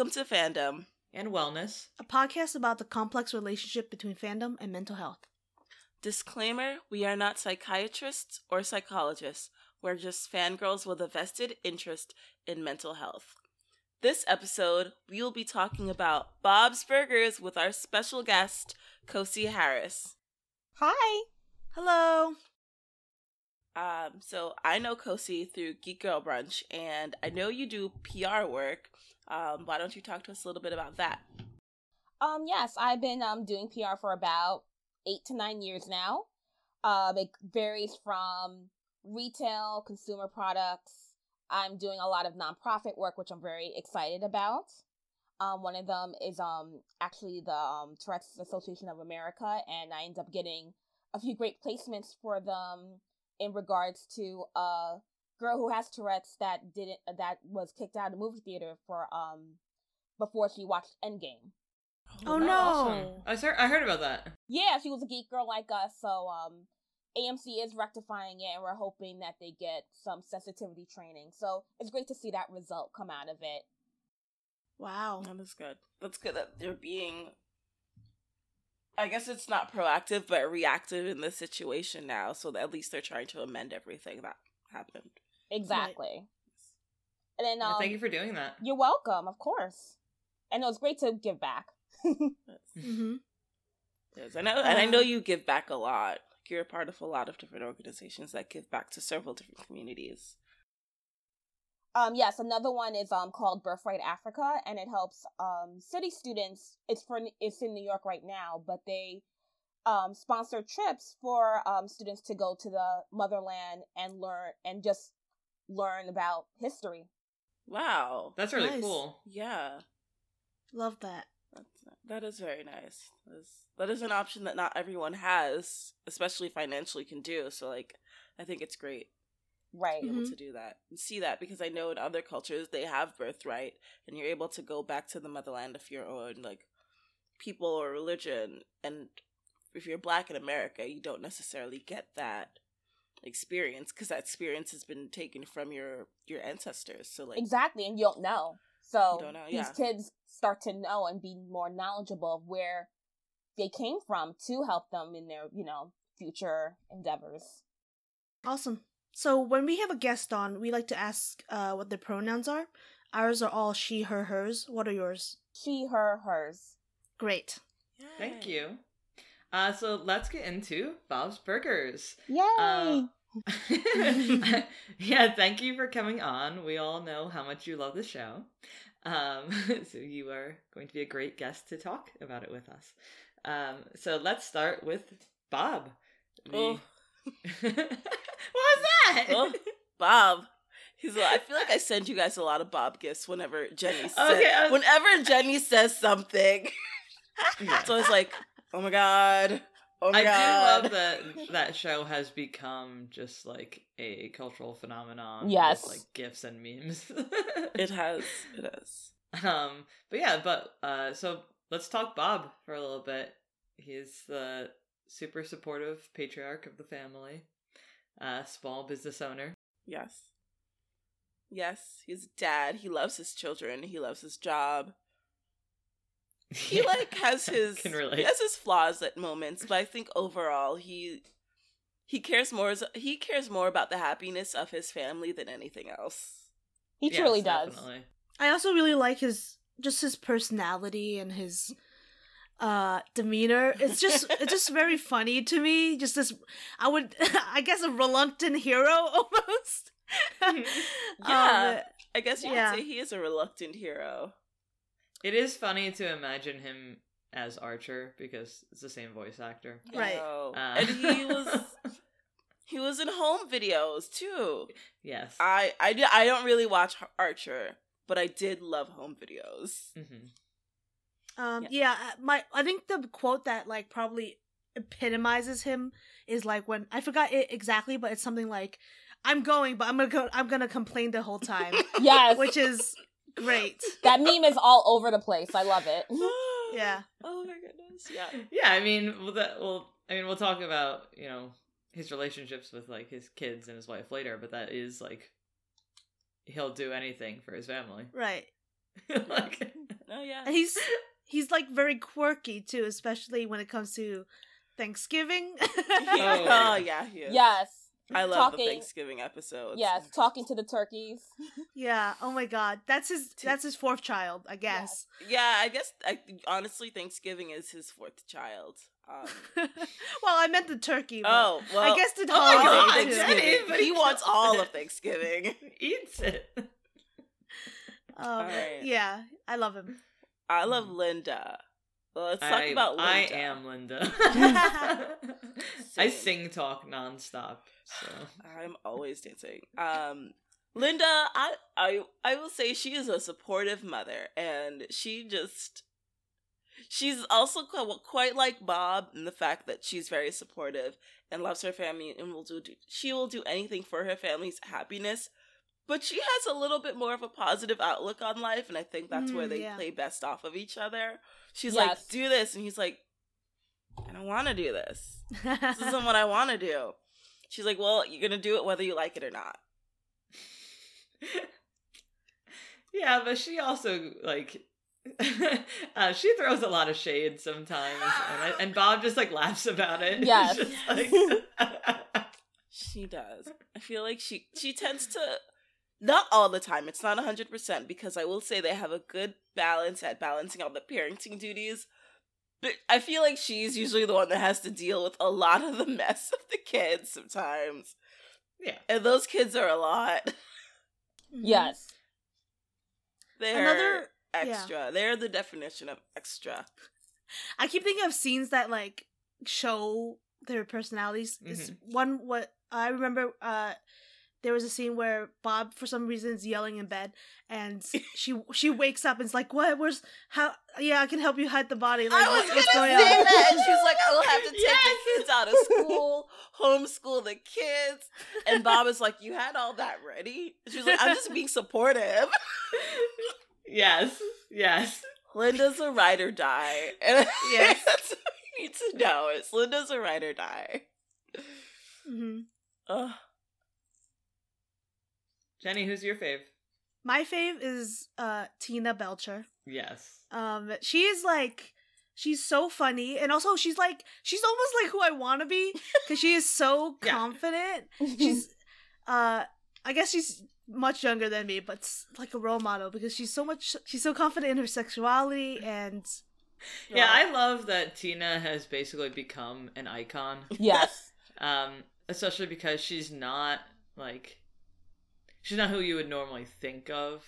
Welcome to Fandom and Wellness, a podcast about the complex relationship between fandom and mental health. Disclaimer We are not psychiatrists or psychologists. We're just fangirls with a vested interest in mental health. This episode, we will be talking about Bob's Burgers with our special guest, Kosi Harris. Hi. Hello. Um, so I know Kosi through Geek Girl Brunch, and I know you do PR work. Um, why don't you talk to us a little bit about that? Um, yes, I've been um doing PR for about eight to nine years now. Um, it varies from retail, consumer products. I'm doing a lot of nonprofit work, which I'm very excited about. Um, one of them is um actually the um, Tourette's Association of America, and I end up getting a few great placements for them in regards to a girl who has Tourette's that didn't that was kicked out of the movie theater for um before she watched Endgame. Oh, no! Awesome. I heard, I heard about that. Yeah, she was a geek girl like us, so um AMC is rectifying it and we're hoping that they get some sensitivity training. So it's great to see that result come out of it. Wow. That is good. That's good that they're being I guess it's not proactive but reactive in this situation now, so at least they're trying to amend everything that happened. Exactly. Right. And then um, yeah, thank you for doing that. You're welcome, of course. And it was great to give back. mm-hmm. Yes, I know, and I know you give back a lot. You're a part of a lot of different organizations that give back to several different communities. Um, yes, another one is um called Birthright Africa, and it helps um city students. It's for it's in New York right now, but they um sponsor trips for um students to go to the motherland and learn and just learn about history. Wow, that's really nice. cool. Yeah, love that. That's, that is very nice. That is, that is an option that not everyone has, especially financially, can do. So, like, I think it's great right able mm-hmm. to do that and see that because i know in other cultures they have birthright and you're able to go back to the motherland of your own like people or religion and if you're black in america you don't necessarily get that experience because that experience has been taken from your your ancestors so like exactly and you don't know so don't know, yeah. these kids start to know and be more knowledgeable of where they came from to help them in their you know future endeavors awesome so when we have a guest on, we like to ask uh, what their pronouns are. Ours are all she, her, hers. What are yours? She, her, hers. Great. Yay. Thank you. Uh, so let's get into Bob's Burgers. Yay! Uh, yeah, thank you for coming on. We all know how much you love the show. Um, so you are going to be a great guest to talk about it with us. Um, so let's start with Bob. The... Oh. what was that? Oh, Bob. He's like, I feel like I send you guys a lot of Bob gifts whenever Jenny says okay, was- whenever Jenny says something. yeah. So it's like, oh my god. Oh my I god. do love that that show has become just like a cultural phenomenon. Yes. With, like gifs and memes. it has. It has. Um but yeah, but uh so let's talk Bob for a little bit. He's the super supportive patriarch of the family uh, small business owner. Yes. Yes, he's dad. He loves his children. He loves his job. He like has his Can relate. he has his flaws at moments, but I think overall he he cares more he cares more about the happiness of his family than anything else. He yes, truly does. Definitely. I also really like his just his personality and his uh demeanor it's just it's just very funny to me just this i would i guess a reluctant hero almost yeah um, i guess you yeah. could say he is a reluctant hero it is funny to imagine him as archer because it's the same voice actor right uh, and he was he was in home videos too yes i i, I don't really watch archer but i did love home videos mm-hmm. Um, yeah. yeah, uh, my I think the quote that like probably epitomizes him is like when I forgot it exactly, but it's something like, "I'm going, but I'm gonna go, I'm gonna complain the whole time." yes, which is great. That meme is all over the place. I love it. yeah. Oh my goodness. Yeah. Yeah. I mean, we'll, that, well, I mean, we'll talk about you know his relationships with like his kids and his wife later, but that is like he'll do anything for his family. Right. like, Oh yeah. And he's he's like very quirky too, especially when it comes to Thanksgiving. Oh, yeah. Oh. Oh yeah, he is. Yes. I love Talking- the Thanksgiving episode. Yes, talking to the turkeys. yeah. Oh my god, that's his that's his fourth child, I guess. Yeah, I guess I honestly Thanksgiving is his fourth child. Um, well, I meant the turkey. oh well, I guess the Oh my holiday God, too. Jenny, Thanksgiving. but he he wants all it. of Thanksgiving. eats it. Um, Alright. Yeah, I love him. I love Mhm. Linda. Well, let's talk I, about Linda. I am Linda. I sing talk nonstop. So I'm always dancing. Um, Linda, I, I, I will say she is a supportive mother, and she just, she's also quite, quite like Bob in the fact that she's very supportive and loves her family and will do, she will do anything for her family's happiness. But she has a little bit more of a positive outlook on life, and I think that's where Mm, they yeah. play best off of each other. She's Yes. like, "Do this," and he's like, "I don't want to do this." this isn't what I want to do. She's like, well, you're gonna do it whether you like it or not. yeah, but she also like uh, she throws a lot of shade sometimes, and, I, and Bob just like laughs about it. It's Yes. like- She does. I feel like she she tends to not all the time. It's not hundred percent because I will say they have a good balance at balancing out the parenting duties. But I feel like she's usually the one that has to deal with a lot of the mess of the kids sometimes. yeah, And those kids are a lot. Yes. They're Another- yeah. extra. They're the definition of extra. I keep thinking of scenes that like show their personalities. Is one what I remember uh there was a scene where Bob for some reason is yelling in bed and she she wakes up and is like, What? Where's how yeah, I can help you hide the body. Like I was what's gonna going say on? that, and she's like, "I will have to take Yes! the kids out of school, homeschool the kids." And Bob is like, "You had all that ready?" She's like, "I'm just being supportive." yes, yes. Linda's a ride or die, and Yes. that's what you need to know. Is Linda's a ride or die. Mhm. Ugh. Jenny, who's your fave? My fave is uh Tina Belcher. Yes. Um she is like she's so funny and also she's like she's almost like who I want to be cuz she is so Yeah. confident. She's uh I guess she's much younger than me but s- like a role model because she's so much she's so confident in her sexuality and Yeah, I love that Tina has basically become an icon. yes. Um, especially because she's not like she's not who you would normally think of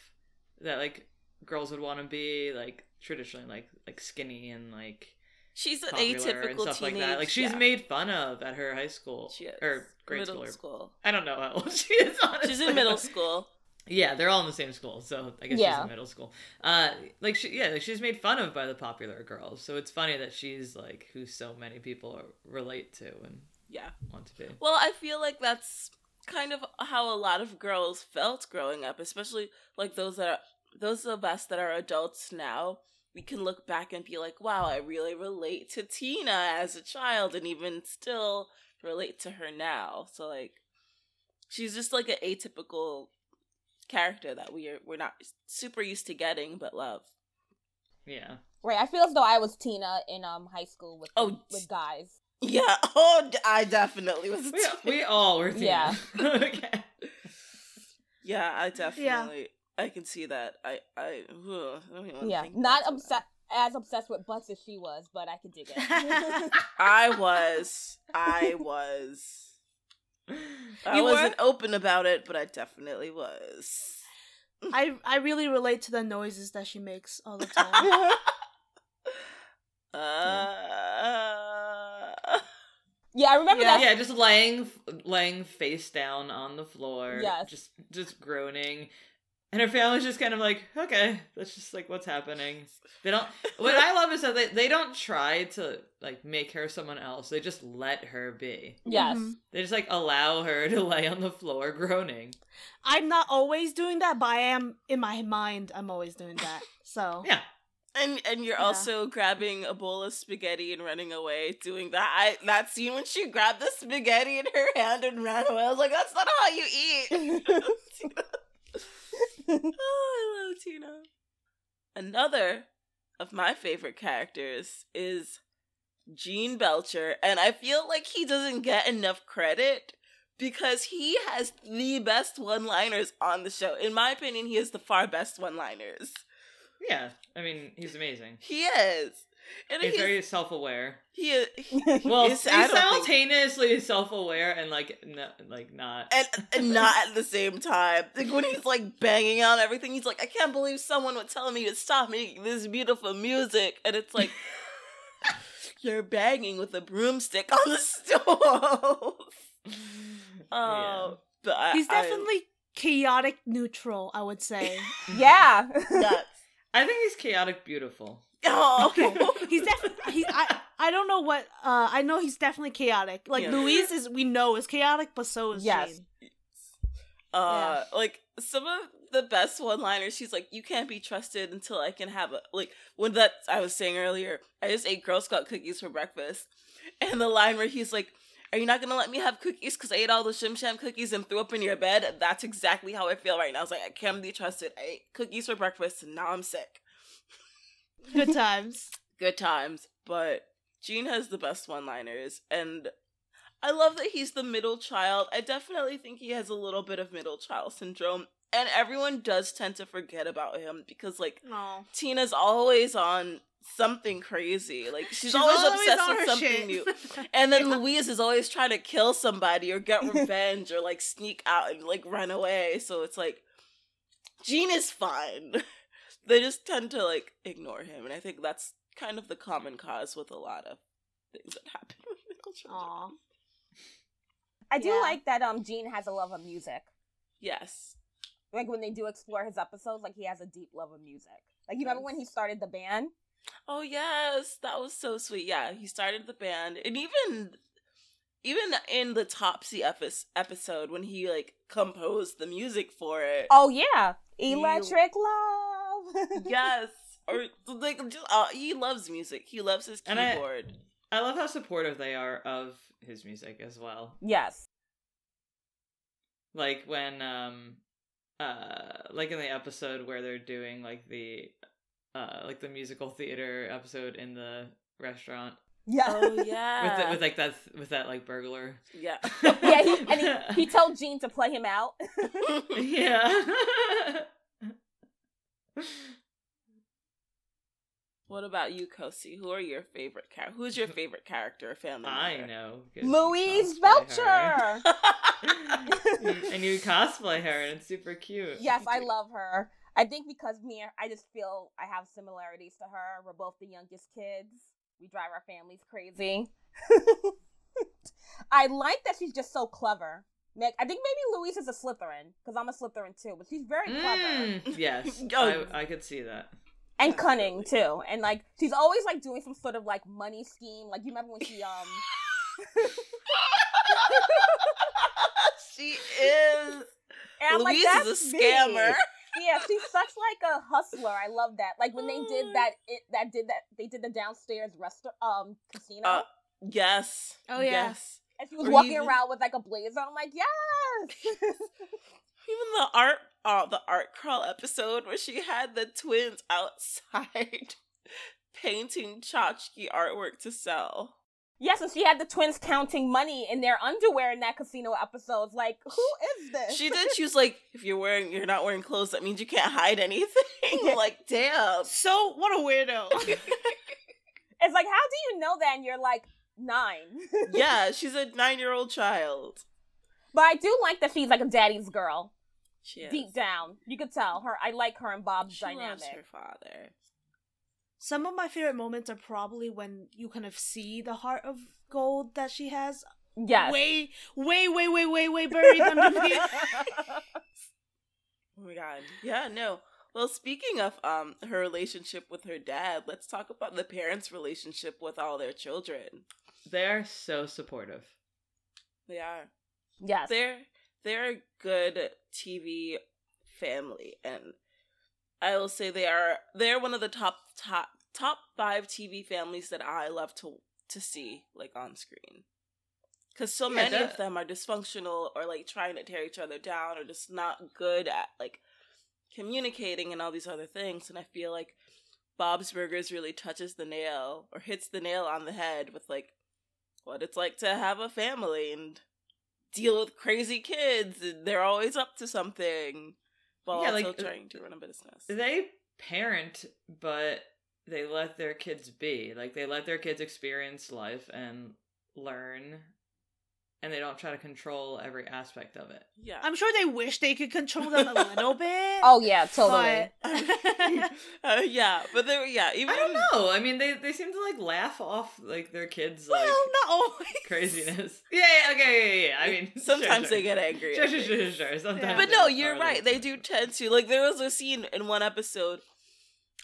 that like girls would want to be like traditionally like like skinny and like She's an atypical and stuff teenage. like that. Like she's yeah, made fun of at her high school She is. or grade middle school. Or, school. I don't know how old she is. Honestly. She's in middle school. Yeah, they're all in the same school, so I guess she's in middle school. Uh, like she, yeah, like she's made fun of by the popular girls, so it's funny that she's like who so many people relate to and Yeah. want to be. Well, I feel like that's kind of how a lot of girls felt growing up, especially like those that are those of us that are adults now. We can look back and be like, "Wow, I really relate to Tina as a child, and even still relate to her now." So like, she's just like an atypical character that we are we're not super used to getting, but love. Yeah. Right. I feel as though I was Tina in um high school with Oh, with guys. Yeah. Oh, I definitely was. We, we all were Tina. Yeah. okay. yeah, I definitely. I can see that. I I, ugh, I don't even Yeah. think Not about that. obsessed as obsessed with butts as she was, but I could dig it. I was. I was. I You wasn't open about it, but I definitely was. I I really relate to the noises that she makes all the time. Uh, yeah, I remember Yeah. that. yeah, just laying laying face down on the floor. Yes. Just just groaning. And her family's just kind of like, okay, that's just like what's happening. They don't what I love is that they, they don't try to like make her someone else. They just let her be. Yes. Mhm. They just like allow her to lay on the floor groaning. I'm not always doing that, but I am in my mind. I'm always doing that. So Yeah. And and you're Yeah. also grabbing a bowl of spaghetti and running away, doing that. I that scene when she grabbed the spaghetti in her hand and ran away. I was like, that's not how you eat. oh, I love Tina. another of my favorite characters is Gene Belcher, and I feel like he doesn't get enough credit because he has the best one-liners on the show. In my opinion, he has the far best one-liners. Yeah, I mean, he's amazing. He is. And He's very self-aware. he, is- he Well, It's- he's I don't think- simultaneously self-aware and like, no, like not. and, and not at the same time. Like when he's like banging on everything, he's like, I can't believe someone would tell me to stop making this beautiful music. And it's like, you're banging with a broomstick on the stove. Oh, uh, but I, He's I- definitely chaotic neutral, I would say. yeah. nuts. I think he's chaotic beautiful. Oh, Okay. he's definitely he I I don't know what uh I know he's definitely chaotic. Like Yeah. Louise is we know is chaotic, but so is Yes. Uh like some of the best one liners she's like you can't be trusted until i can have a like when that i was saying earlier i just ate girl scout cookies for breakfast and the line where he's like are you not gonna let me have cookies because i ate all the shim sham cookies and threw up in your bed that's exactly how i feel right now i was like i can't be trusted i ate cookies for breakfast and now i'm sick Good times. good times but gene has the best one liners and I love that he's the middle child. I definitely think he has a little bit of middle child syndrome. And everyone does tend to forget about him because, like, No. Tina's always on something crazy. Like, she's, She's always, always obsessed with something shit. new. And then Yeah. Louise is always trying to kill somebody or get revenge or, like, sneak out and, like, run away. So it's like, Gene is fine. they just tend to, like, ignore him. And I think that's kind of the common cause with a lot of things that happen with middle children. Aw. I do Yeah. like that um Gene has a love of music. Yes. Like when they do explore his episodes, like he has a deep love of music. Like you remember when he started the band? Oh yes, that was so sweet. Yeah, he started the band, and even even in the Topsy epi- episode when he like composed the music for it. Oh yeah, Electric Love. yes, or like just, uh, he loves music. He loves his And I- keyboard. I love how supportive they are of his music as well. yes. Like when um uh like in the episode where they're doing like the uh like the musical theater episode in the restaurant Yeah. oh with yeah, the, with like that with that like burglar. yeah, yeah, he, and he, he told Gene to play him out. yeah. What about you, Kosi? Who are your favorite character? Who's your favorite character or family I member? know. 'cause you Louise. Belcher. and you cosplay her and it's super cute. yes, I love her. I think because me, I just feel I have similarities to her. We're both the youngest kids. We drive our families crazy. I like that she's just so clever. Meg, I think maybe Louise is a Slytherin because I'm a Slytherin too, but she's very clever Mm, yes. Oh. I, I could see that. and cunning too. And like she's always like doing some sort of like money scheme. Like you remember when she um she is. and I'm like, Louise "That's is a me." scammer. Yeah, she's such like a hustler. I love that. Like when they did that, it that did that. They did the downstairs restaurant um casino, Uh, yes. Oh, yeah. Yes. and she was or walking even- around with like a blazer. I'm like, yes. Even the art, uh, the art crawl episode where she had the twins outside painting tchotchke artwork to sell. Yes, and she had the twins counting money in their underwear in that casino episode. Like, who is this? She did. She was like, "If you're wearing, you're not wearing clothes. That means you can't hide anything." like, damn. So what a weirdo. It's like, how do you know that? And you're like nine. yeah, she's a nine-year-old child. but I do like that she's like a daddy's girl. She is. Deep down, you could tell her. I like her and Bob's she dynamic. loves her father. Some of my favorite moments are probably when you kind of see the heart of gold that she has. Yes. Way, way, way, way, way, way buried underneath. Oh my god. Yeah, no. Well, speaking of um her relationship with her dad, let's talk about the parents' relationship with all their children. They're so supportive. They are. yes. They're they're a good TV family and I will say they are they're one of the top top top 5 TV families that I love to to see like on screen. Cuz so Yeah, many that- of them are dysfunctional or like trying to tear each other down or just not good at like communicating and all these other things. And I feel like Bob's Burgers really touches the nail or hits the nail on the head with like what it's like to have a family and deal with crazy kids and they're always up to something while Yeah, also like, uh, trying to run a business. They parent, but they let their kids be. Like they let their kids experience life and learn, and they don't try to control every aspect of it. yeah. I'm sure they wish they could control them a little bit. Oh yeah, totally. but- uh, yeah, but they were yeah, even I don't know. I mean, they they seem to like laugh off like their kids like well, not always. craziness. Yeah, yeah, okay, yeah, yeah. I mean, sometimes sure, they get angry. Sure, sure, sure, sure, sure. Sometimes, But no, you're right. They do tend to. Like there was a scene in one episode.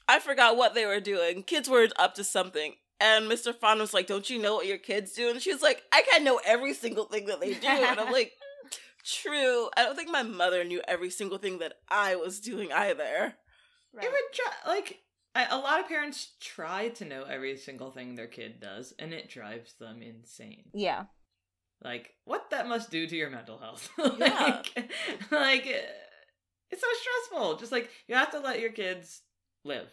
I forgot what they were doing. Kids were up to something. And Mr. Frond was like, Don't you know what your kids do? And she was like, I can't know every single thing that they do. And I'm like, True. I don't think my mother knew every single thing that I was doing either. Right. It would try, like I, a lot of parents try to know every single thing their kid does, and it drives them insane. Yeah. Like what that must do to your mental health. Yeah. like, like it's so stressful. Just like you have to let your kids live.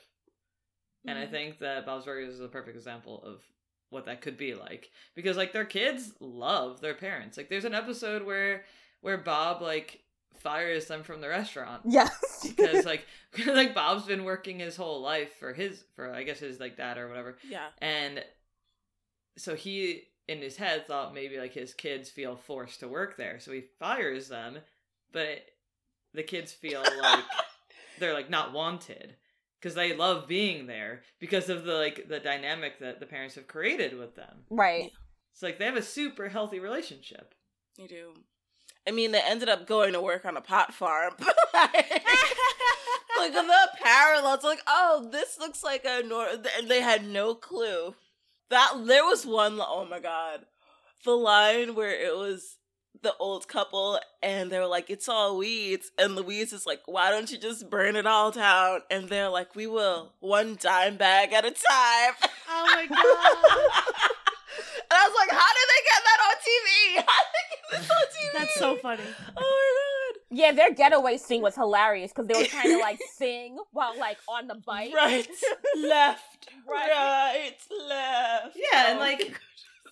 And I Mhm. think that Bob's Burgers is a perfect example of what that could be like because like their kids love their parents. Like there's an episode where where Bob like fires them from the restaurant Yes. because like like Bob's been working his whole life for his for I guess his like dad or whatever. Yeah. And so he in his head thought maybe like his kids feel forced to work there. So he fires them, but the kids feel like they're like not wanted because they love being there because of the like the dynamic that the parents have created with them. right. It's like they have a super healthy relationship. You do. I mean, they ended up going to work on a pot farm. like the parallels, like, oh, this looks like a nor. And they had no clue. That there was one. Oh my god, the line where it was the old couple and they're like, "It's all weeds," and Louise is like, "Why don't you just burn it all down?" And they're like, "We will, one dime bag at a time." Oh my god. and I was like, "How did they get that on TV? How did they get this on TV?" That's so funny. Oh my God. Yeah, their getaway scene was hilarious because they were trying to like sing while like on the bike. Right, left, Right. right, left. Yeah, and Oh like.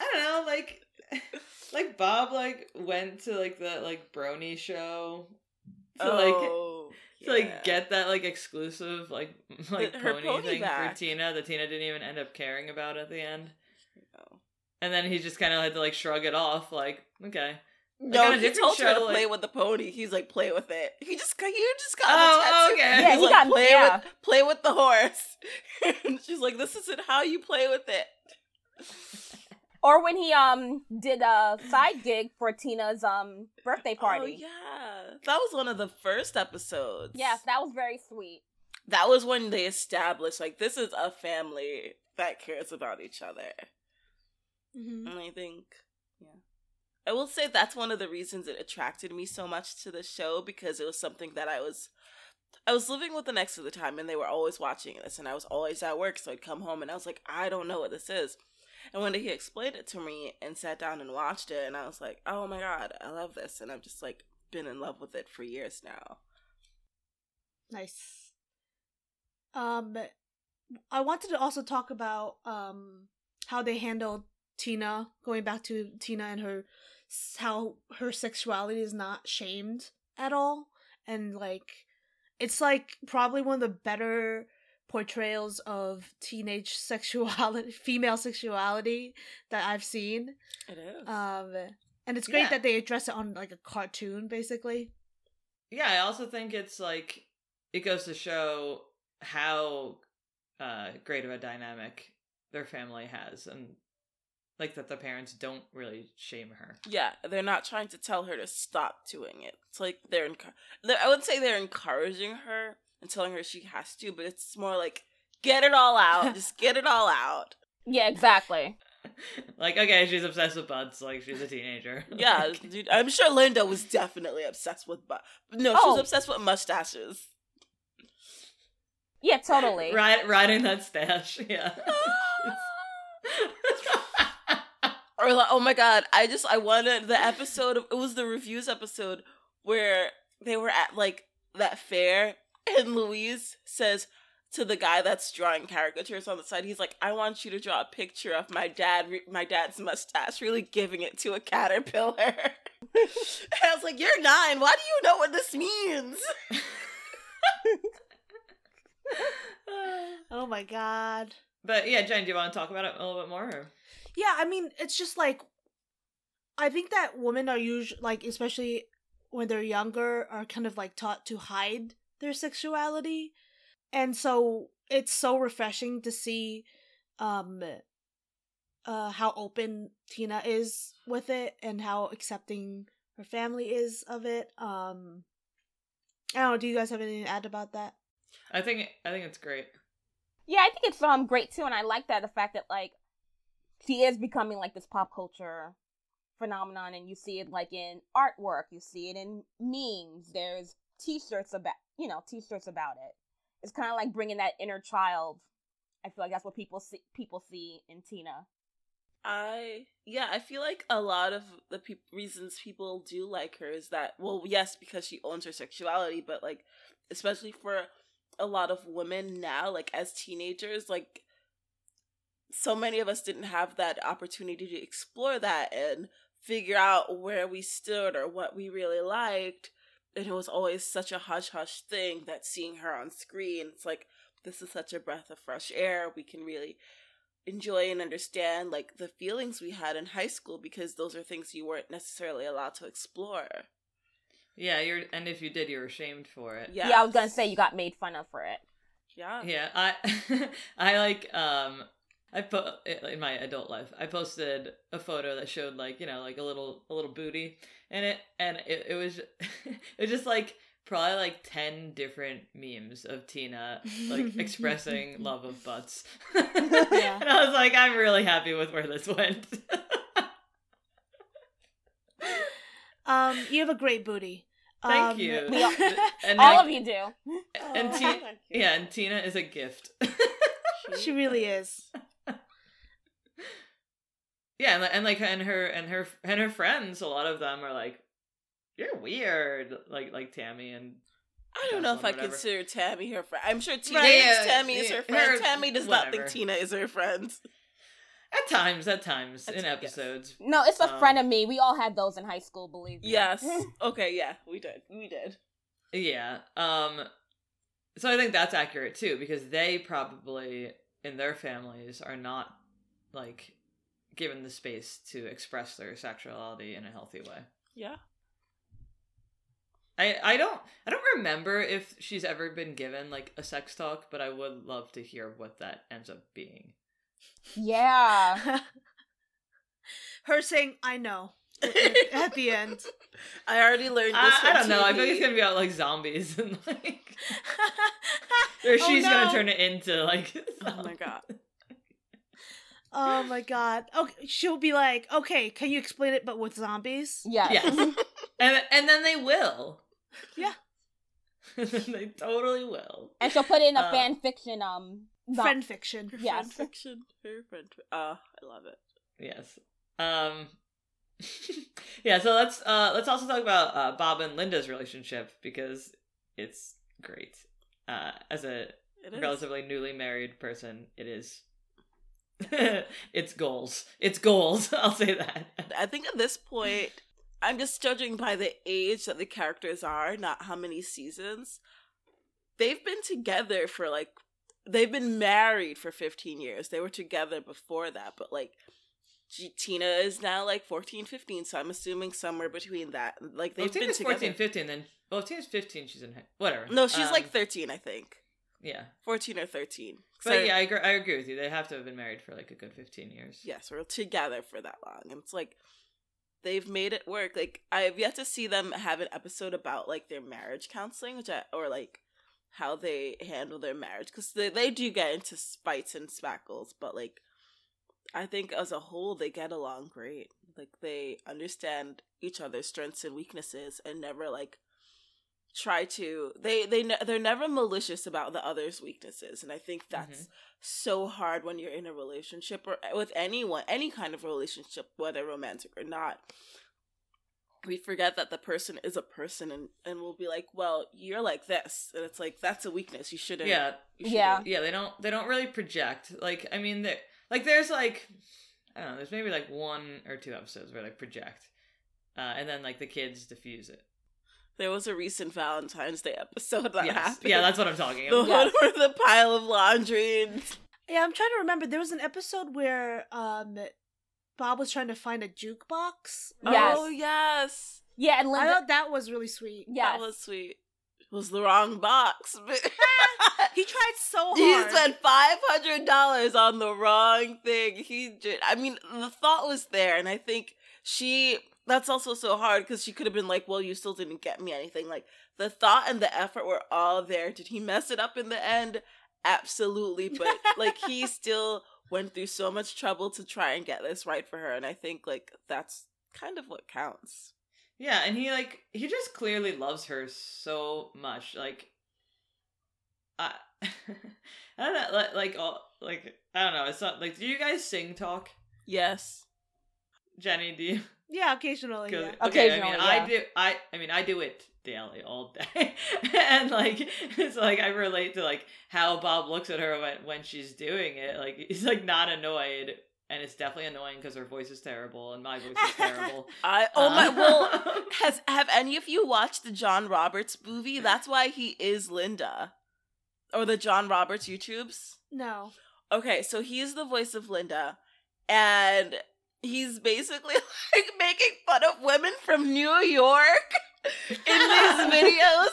I don't know, like like Bob like went to like the like brony show to like oh, to like get that like exclusive like like her pony, pony thing back. for Tina that Tina didn't even end up caring about at the end. No. And then he just kind of had to like shrug it off, like okay. No, on a he different told her to show, play with the pony. He's like, play with it. He just got, he just got Oh, tattoo. okay. Yeah, He's he like, got- play yeah. with play with the horse. and she's like, this isn't how you play with it. Or when he um did a side gig for Tina's um birthday party. Oh yeah, that was one of the first episodes. Yes, that was very sweet. that was when they established like this is a family that cares about each other. Mhm. And I think, yeah. I will say that's one of the reasons it attracted me so much to the show because it was something that I was I was living with the next of the time and they were always watching this and I was always at work so I'd come home and I was like, I don't know what this is. And when he explained it to me and sat down and watched it and I was like, Oh my god, I love this and I've just like been in love with it for years now. Nice. Um, I wanted to also talk about um how they handled Tina. Going back to Tina and her how her sexuality is not shamed at all, and like it's like probably one of the better portrayals of teenage sexuality, female sexuality that I've seen. It is. Um, and it's great Yeah. that they address it on like a cartoon, basically. Yeah, I also think it's like it goes to show how uh great of a dynamic their family has and like that the parents don't really shame her. Yeah, they're not trying to tell her to stop doing it. It's like they're, encour- they're I wouldn't say they're encouraging her and telling her she has to, but it's more like get it all out, just get it all out. Yeah, exactly. like, okay, she's obsessed with butts, like she's a teenager. Yeah, dude, I'm sure Linda was definitely obsessed with but no, she was Oh. obsessed with mustaches. Yeah, totally. Right, riding that stash, yeah. Or like, oh my god, I just I wanted the episode of it was the reviews episode where they were at like that fair and Louise says to the guy that's drawing caricatures on the side, he's like, "I want you to draw a picture of my dad, re- my dad's mustache, really giving it to a caterpillar." and I was like, "You're nine. Why do you know what this means?" Oh my god. but yeah, Jen, do you want to talk about it a little bit more? Or? Yeah, I mean, it's just like I think that women are usually like, especially when they're younger, are kind of like taught to hide their sexuality, and so it's so refreshing to see um uh how open Tina is with it and how accepting her family is of it. Um I don't know, do you guys have anything to add about that? I think I think it's great. Yeah, I think it's um great too, and I like that the fact that like she is becoming like this pop culture phenomenon, and you see it like in artwork, you see it in memes. There's T-shirts about you know T-shirts about it. It's kind of like bringing that inner child. I feel like that's what people see people see in Tina. I yeah, I feel like a lot of the peop reasons people do like her is that well, yes, because she owns her sexuality, but like especially for a lot of women now, like as teenagers, like so many of us didn't have that opportunity to explore that and figure out where we stood or what we really liked. And it was always such a hush hush thing that seeing her on screen, it's like this is such a breath of fresh air. We can really enjoy and understand like the feelings we had in high school because those are things you weren't necessarily allowed to explore. Yeah, you're and if you did, you're ashamed for it. Yeah. Yeah, I was gonna say you got made fun of for it. Yeah. Yeah, I I like um I put in my adult life. I posted a photo that showed like you know like a little a little booty in it, and it it was it was just like probably like ten different memes of Tina like expressing love of butts. Yeah. and I was like, I'm really happy with where this went. Um, you have a great booty. Thank Um, you. we all- and All of you do. and Oh, Ti- thank you. yeah, and Tina is a gift. she really is. Yeah, and, and like and her and her and her friends, a lot of them are like, "You're weird," like like Tammy and I don't know if I whatever. consider Tammy her friend. I'm sure Tina Right, yeah, Tammy is her friend. her- Tammy does not think Tina is her friend. at times, at times At in ti- yes. episodes. No, it's a Um, friend of me. We all had those in high school, believe me. Yes. okay, yeah, we did. We did. Yeah. Um so I think that's accurate too because they probably in their families are not like given the space to express their sexuality in a healthy way. Yeah. I I don't I don't remember if she's ever been given like a sex talk, but I would love to hear what that ends up being. Yeah. Her saying, "I know," at the end. I already learned this. I, I don't know. I think it's gonna be about like zombies and like or Oh, she's no. gonna turn it into like Oh my god. Oh my god. Okay, she'll be like, "Okay, can you explain it, but with zombies?" Yes. Yes. and and then they will. Yeah. they totally will. And she'll put it in a Uh, fan fiction. Um. zo- Friend fiction. Her Yes. friend fiction. Her friend. Ah, I love it. Yes. Um Yeah, so let's uh let's also talk about uh Bob and Linda's relationship because it's great. Uh as a It is. relatively newly married person, it is it's goals. It's goals. I'll say that. I think at this point, I'm just judging by the age that the characters are, not how many seasons. They've been together for like, they've been married for 15 years. They were together before that, but like, G- Tina is now like 14, 15, so I'm assuming somewhere between that. Like, Well, they've if been Tina's together. 14, 15, then well, if Tina's 15, she's in whatever. No, she's Um, like 13, I think. Yeah. 14 or 13. But So- yeah, I agree, I agree with you. They have to have been married for like a good 15 years. yes, we're together for that long. And it's like they've made it work. Like I've yet to see them have an episode about like their marriage counseling, which I, or like how they handle their marriage because they, they do get into spites and spackles, but like I think as a whole they get along great. Like they understand each other's strengths and weaknesses and never like try to they they ne- they're never malicious about the other's weaknesses and i think that's so hard when you're in a relationship or with anyone any kind of relationship whether romantic or not we forget that the person is a person and, and we'll be like, well, you're like this. And it's like, that's a weakness. You shouldn't. Yeah, you shouldn't- Yeah. yeah. They don't they don't really project. Like I mean, there like there's like I don't know. There's maybe like one or two episodes where they project, uh, and then like the kids diffuse it. There was a recent Valentine's Day episode that yes. happened. Yeah, that's what I'm talking the about. one where the pile of laundry and Yeah, I'm trying to remember. There was an episode where um Bob was trying to find a jukebox. Yes. Oh yes. Yeah, and I thought that was really sweet. Yes. That was sweet. It was the wrong box. but- He tried so hard. He spent five hundred dollars on the wrong thing. He did. I mean, the thought was there, and I think she. That's also so hard because she could have been like, "Well, you still didn't get me anything." Like the thought and the effort were all there. Did he mess it up in the end? Absolutely, but like he still went through so much trouble to try and get this right for her, and I think like that's kind of what counts. Yeah, and he like he just clearly loves her so much. Like, I, I don't know, like, like all like I don't know. It's not like do you guys sing talk? Yes. Jenny, do you? Yeah, occasionally. 'Cause- Yeah. okay, I mean, Occasionally, I do. I I mean, I do it daily, all day, and like it's like I relate to like how Bob looks at her when when she's doing it. Like he's like not annoyed. And it's definitely annoying because her voice is terrible and my voice is terrible. I oh my Uh, well Has have any of you watched the John Roberts movie? That's why he is Linda. Or the John Roberts YouTubes? No. Okay, so he's the voice of Linda and he's basically like making fun of women from New York in these videos.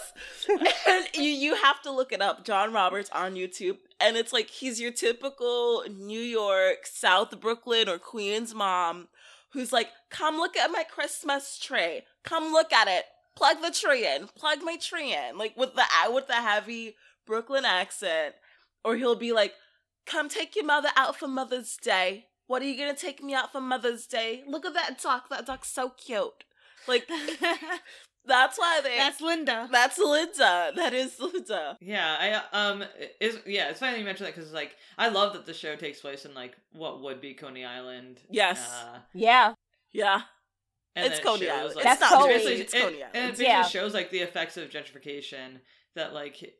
And you you have to look it up, John Roberts on YouTube. And it's like he's your typical New York, South Brooklyn or Queens mom who's like, "Come look at my Christmas tree. Come look at it. Plug the tree in. Plug my tree in." Like with the uh, with the heavy Brooklyn accent, or he'll be like, "Come take your mother out for Mother's Day. What are you gonna take me out for Mother's Day? Look at that duck. That duck's so cute." Like that's why they. That's Linda. that's Linda. That is Linda. Yeah, I um is yeah, it's funny you mentioned that because like I love that the show takes place in like what would be Coney Island. Yes. uh, yeah. Yeah, and it's it Coney shows, Island. like- That's it's not Coney. It's it- Coney and it basically Yeah. shows like the effects of gentrification that like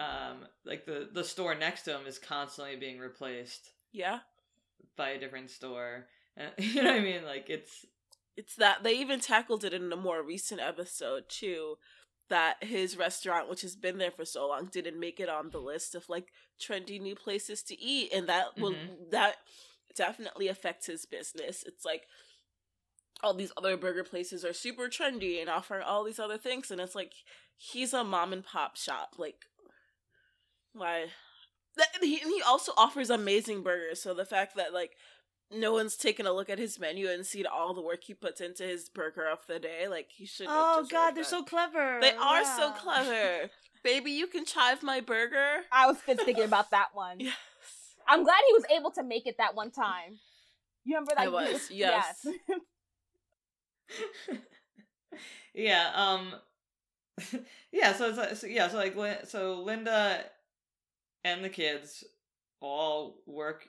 um like the the store next to him is constantly being replaced Yeah. By a different store. You know what I mean? Like it's it's that they even tackled it in a more recent episode too that his restaurant which has been there for so long didn't make it on the list of like trendy new places to eat and that will Mhm. that definitely affects his business it's like all these other burger places are super trendy and offering all these other things and it's like he's a mom and pop shop like why and he, and he also offers amazing burgers so the fact that like no one's taken a look at his menu and seen all the work he puts into his burger of the day. Like he should. Oh God, they're so clever. They are so clever. Baby, you can chive my burger. I was just thinking about that one. Yes. I'm glad he was able to make it that one time. You remember that? I was, yes. yes. yeah um yeah so it's like so, yeah so like so linda and the kids all work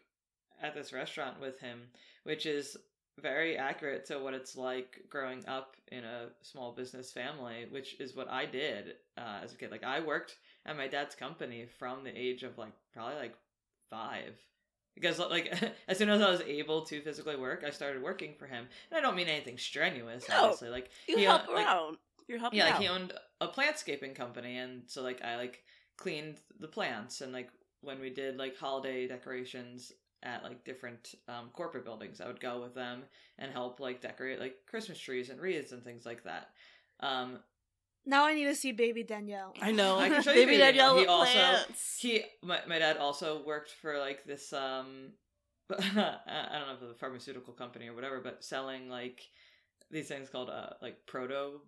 at this restaurant with him which is very accurate to what it's like growing up in a small business family which is what i did uh, as a kid like i worked at my dad's company from the age of like probably like five because like as soon as I was able to physically work, I started working for him. And I don't mean anything strenuous, No. obviously. Like You he help own- like- around. You're helping yeah, like he owned a plantscaping company, and so like I like cleaned the plants, and like when we did like holiday decorations at like different um, corporate buildings, I would go with them and help like decorate like Christmas trees and wreaths and things like that. Um, Now I need to see Baby Danielle. I know. I can show you Baby video. Danielle He with also- plants. he my, my dad also worked for like this um I don't know if it's a pharmaceutical company or whatever, but selling like these things called uh like proto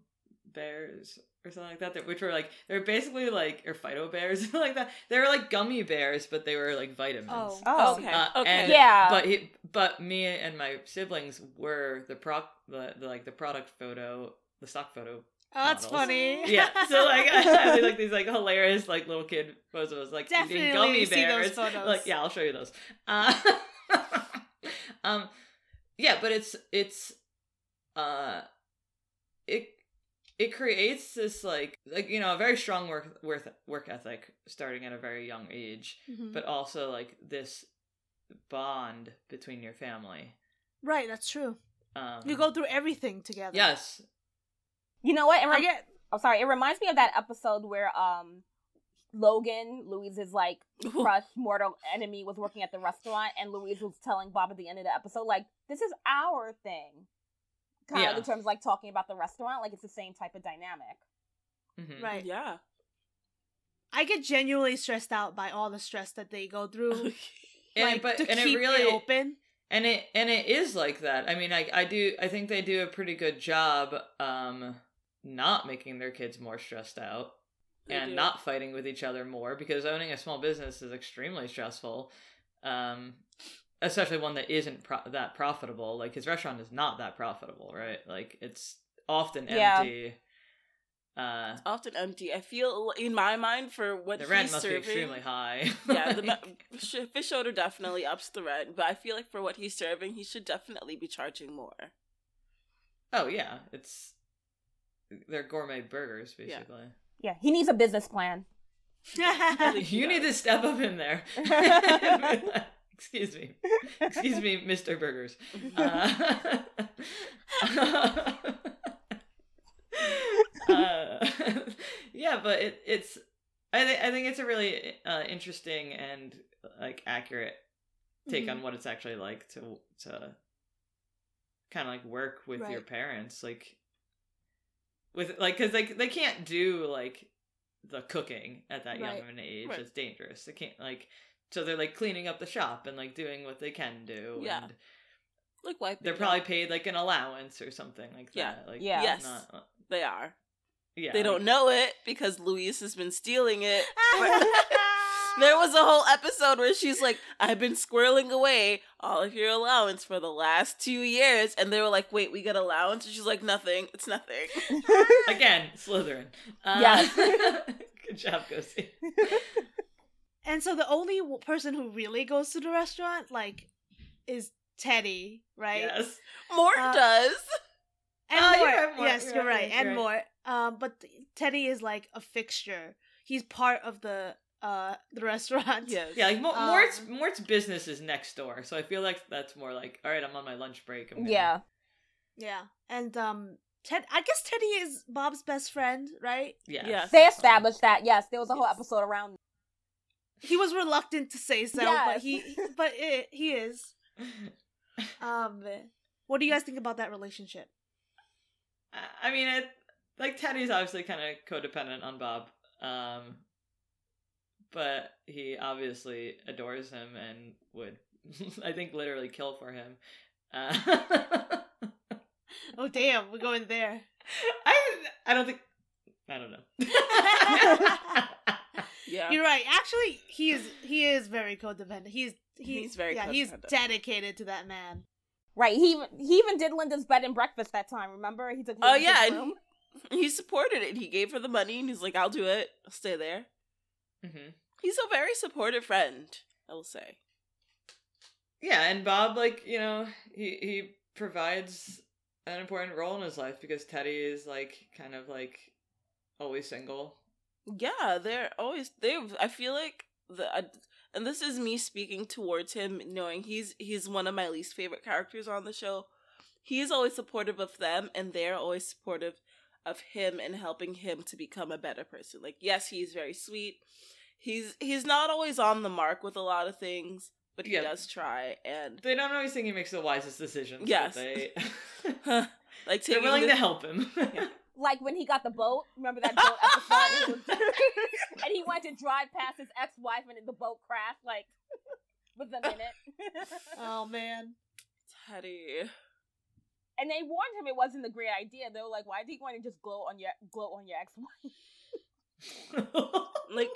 bears or something like that, that- which were like they're basically like or phyto bears like that. They were like gummy bears, but they were like vitamins. Oh. Oh, okay. Uh, okay. and- Yeah. But he, but me and my siblings were the pro the, the like the product photo, the stock photo Oh, that's models. funny. yeah. So like I had like these like hilarious like little kid photos of us like Definitely eating gummy see those bears. Like yeah, I'll show you those. Uh, um, yeah, but it's it's uh, it it creates this like like you know a very strong work work work ethic starting at a very young age, Mhm. but also like this bond between your family. right, that's true. Um, You go through everything together. Yes. You know what? It I rem- get. oh, sorry. It reminds me of that episode where um Logan, Louise's like crush, mortal enemy, was working at the restaurant, and Louise was telling Bob at the end of the episode, like, "This is our thing." Kind Yeah. of in terms of like talking about the restaurant, like it's the same type of dynamic. Mhm. Right. Yeah. I get genuinely stressed out by all the stress that they go through. And like but to and keep it really open. and it and it is like that. I mean, I I do I think they do a pretty good job um not making their kids more stressed out They and do. not fighting with each other more because owning a small business is extremely stressful. Um especially one that isn't pro- that profitable. Like his restaurant is not that profitable, right? Like it's often Yeah. empty. Uh often empty. I feel in my mind for what the rent he's must serving. be extremely high. yeah, the Like- ma- fish odor definitely ups the rent, but I feel like for what he's serving, he should definitely be charging more. Oh yeah, it's they're gourmet burgers basically. Yeah, he needs a business plan. think he You need to step up in there. Excuse me. Excuse me, Mr. Burgers. Uh, uh, yeah, but it, it's I think I think it's a really uh, interesting and like accurate take Mhm. on what it's actually like to to kind of like work with your parents like with like because like they can't do like the cooking at that young of an age Right. it's dangerous they can't like so they're like cleaning up the shop and like doing what they can do Yeah. and Like wiping. they're probably paid like an allowance or something like Yeah. that like Yeah. Yes. not, uh, They are. yeah they don't know it because Louise has been stealing it. There was a whole episode where she's like, I've been squirreling away all of your allowance for the last two years. And they were like, wait, we get allowance? And she's like, nothing. It's nothing. again Slytherin uh, Yes. good job Ghosty and so the only w- person who really goes to the restaurant, like, is Teddy, right? yes Mort Uh, does. And Oh, more. you're right, Mort. Yes, You're you're right, right. you're And right. more. Um, but th- Teddy is like a fixture. He's part of the uh the restaurant. Yes. Yeah, like Mo- Um, Mort's Mort's business is next door, so I feel like that's more like, all right, I'm on my lunch break. I'm gonna- yeah. Yeah. And um Ted I guess Teddy is Bob's best friend, right? yeah, Yes. They established that. Yes, there was a whole episode around. He was reluctant to say so, Yes. but he but it, he is. Um what do you guys think about that relationship? I mean, it like Teddy's obviously kind of codependent on Bob, um, but he obviously adores him and would, I think, literally kill for him. Uh, Oh damn, we're going there. I I don't think I don't know. Yeah. You're right. Actually, he is he is very codependent. He's he, He's very yeah, he's dedicated to that man. Right. He even he even did Linda's bed and breakfast that time. Remember? He took. Oh Linda's yeah, and he, he supported it. He gave her the money, and he's like, "I'll do it. I'll stay there." hmm He's a very supportive friend. I will say. Yeah, and Bob, like you know, he he provides an important role in his life because Teddy is like kind of like always single. Yeah, they're always they. I feel like the, I, and this is me speaking towards him, knowing he's he's one of my least favorite characters on the show. He's always supportive of them, and they're always supportive of him and helping him to become a better person. Like, yes, he's very sweet. He's he's not always on the mark with a lot of things, but he Yeah. does try. And They don't always think he makes the wisest decisions. but Yes. they like they're willing the- to help him. like when he got the boat. Remember that boat episode? And he went to drive past his ex-wife, and the boat crashed. Like within a minute. Oh man. Teddy. and they warned him it wasn't a great idea. They were like, "Why do you want to just gloat on your gloat on your ex-wife?" Like,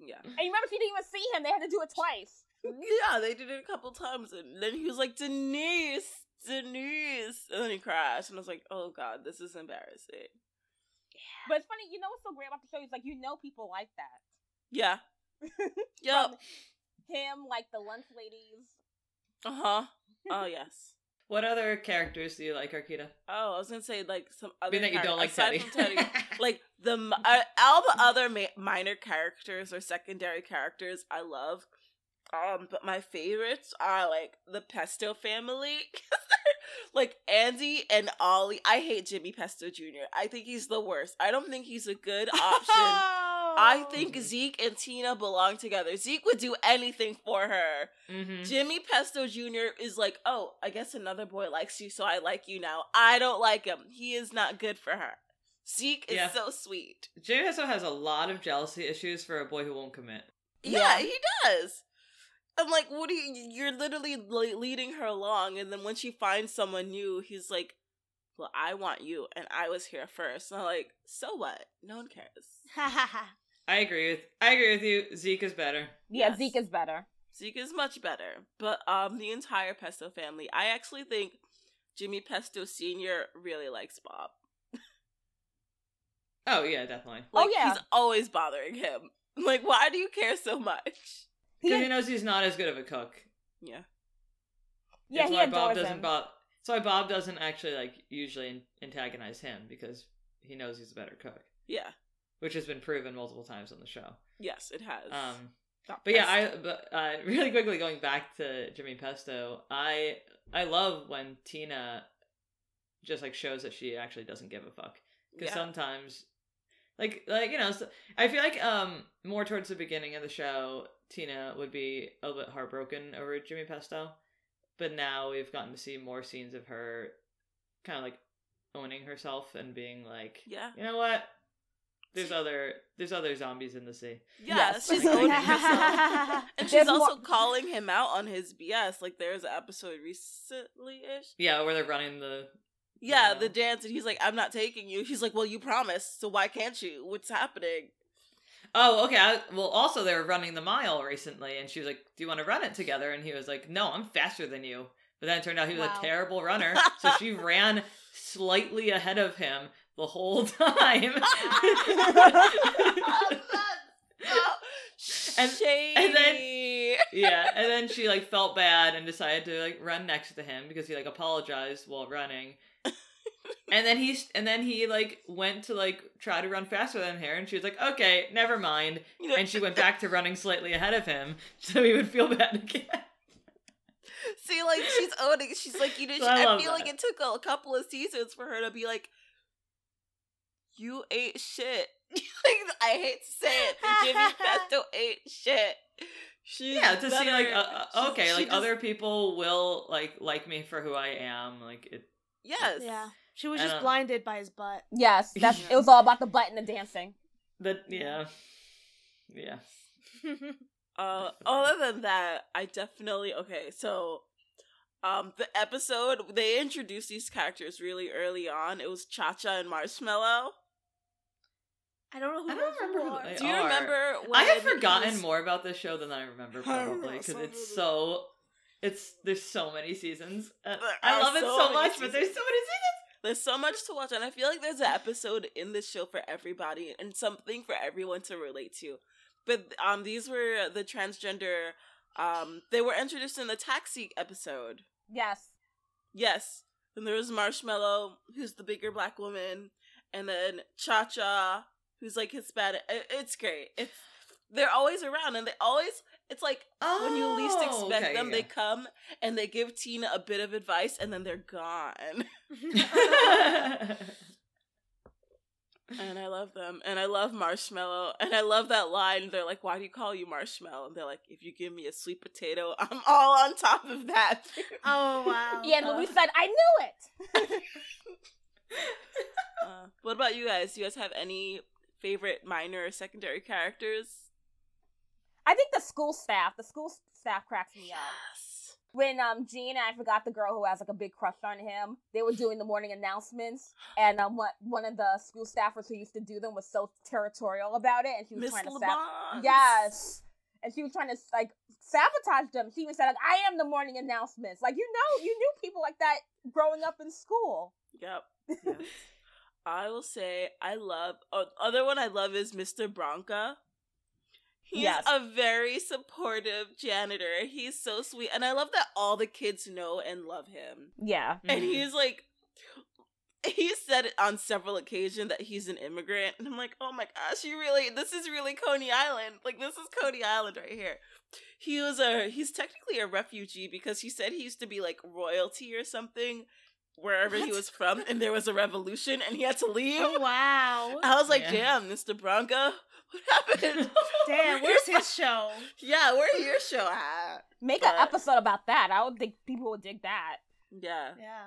yeah. And you remember she didn't even see him. They had to do it twice. Yeah, they did it a couple times, and then he was like, Denise, Denise, and then he crashed, and I was like, oh god, this is embarrassing. Yeah. But it's funny. You know what's so great about the show? Is like you know people like that. Yeah. Yep. From him, like the lunch ladies. Uh huh. Oh yes. What other characters do you like, Arkita? Oh, I was gonna say like some other. Being that you don't like aside Teddy. Teddy, like the uh, all the other ma- minor characters or secondary characters I love. Um, but my favorites are like the Pesto family, like Andy and Ollie. I hate Jimmy Pesto Jr. I think he's the worst. I don't think he's a good option. I think. Zeke and Tina belong together. Zeke would do anything for her. hmm Jimmy Pesto Jr. is like, oh, I guess another boy likes you, so I like you now. I don't like him. He is not good for her. Zeke is Yeah. so sweet. Jimmy also has a lot of jealousy issues for a boy who won't commit. Yeah, Yeah. he does. I'm like, what are you? You're literally leading her along, and then when she finds someone new, he's like, well, I want you, and I was here first. And I'm like, so what? No one cares. I agree with I agree with you. Zeke is better. Yeah, Yes. Zeke is better. Zeke is much better. But um the entire Pesto family, I actually think Jimmy Pesto Sr. really likes Bob. Oh yeah, definitely. Oh, Like yeah. he's always bothering him. Like, why do you care so much? He, Because he knows he's not as good of a cook. Yeah. yeah, That's he why Bob doesn't him. Bob. That's why Bob doesn't actually like usually antagonize him because he knows he's a better cook, Yeah. which has been proven multiple times on the show. Yes, it has. Um, but yeah, I but uh, really quickly going back to Jimmy Pesto, I I love when Tina just like shows that she actually doesn't give a fuck because yeah. sometimes like like you know so, i feel like um more towards the beginning of the show tina would be a little bit heartbroken over jimmy pesto but now we've gotten to see more scenes of her kind of like owning herself and being like yeah. you know what there's other there's other zombies in the sea Yeah, Yes. she's owning herself. And she's also more- calling him out on his BS. Like there's an episode recently ish. yeah where they're running the Yeah, Yeah. the dance, and he's like, "I'm not taking you." She's like, "Well, you promised, so why can't you? What's happening?" Oh okay I, well also they were running the mile recently and she was like do you want to run it together? And he was like no i'm faster than you. But then it turned out he was Wow. a terrible runner so she ran slightly ahead of him the whole time. And- and then- yeah and then she like felt bad and decided to like run next to him because he like apologized while running and then he's and then he like went to like try to run faster than her and she was like okay never mind and she went back to running slightly ahead of him so he would feel bad again See, like she's owning. She's like, you know. So she- I I, love feel like it took a, couple of seasons for her to be like, "You ate shit." like, I hate to say it, but Jimmy Pesto ate shit. She's yeah to see like uh, uh, she's- okay she like just- other people will like like me for who i am like it Yes. yeah. She was just don't- blinded by his butt. Yes, that's it was all about the butt and the dancing. that yeah yeah Uh, other than that, I definitely okay. So, um, the episode they introduced these characters really early on. It was Cha Cha and Marshmallow. I don't know who I don't remember who are. they Do you are. remember? When i have forgotten was- more about this show than i remember probably because it's so it's there's so many seasons Uh, i are love it so so many much but there's so many seasons There's so much to watch, and I feel like there's an episode in this show for everybody and something for everyone to relate to. But um, these were the transgender. Um, they were introduced in the taxi episode. Yes. Yes, and there was Marshmallow, who's the bigger black woman, and then Cha Cha, who's like Hispanic. It- It's great. It's they're always around, and they always. It's like when you least Oh, expect okay, them, yeah. they come and they give Tina a bit of advice, and then they're gone. And I love them. And I love Marshmallow. And I love that line. They're like, why do you call you Marshmallow? And they're like, if you give me a sweet potato, I'm all on top of that. Oh wow. Yeah, and Louise said, "I knew it." uh, what about you guys? Do you guys have any favorite minor or secondary characters? I think the school staff, the school staff cracks me up. Yes. When um Gene, I forgot the girl who has like a big crush on him. They were doing the morning announcements, and um, what one of the school staffers who used to do them was so territorial about it, and she was Miss trying to sab- yes, and she was trying to like sabotage them. She even said like, "I am the morning announcements." Like you know, you knew people like that growing up in school. Yep. Yes. I will say I love. Oh, other one I love is Mr. Branca. He's Yes. a very supportive janitor. He's so sweet. And I love that all the kids know and love him. Yeah. And Mhm. he's like, he said it on several occasions that he's an immigrant. And I'm like, oh my gosh, you really, this is really Coney Island. Like, this is Coney Island right here. He was a, he's technically a refugee because he said he used to be like royalty or something wherever he was from. And there was a revolution and he had to leave. Oh wow! I was like, Yeah. damn, Mr. Branca, what happened? Damn, where's his show? yeah, where's your show at? Make But- an episode about that. I would think people would dig that. Yeah. Yeah.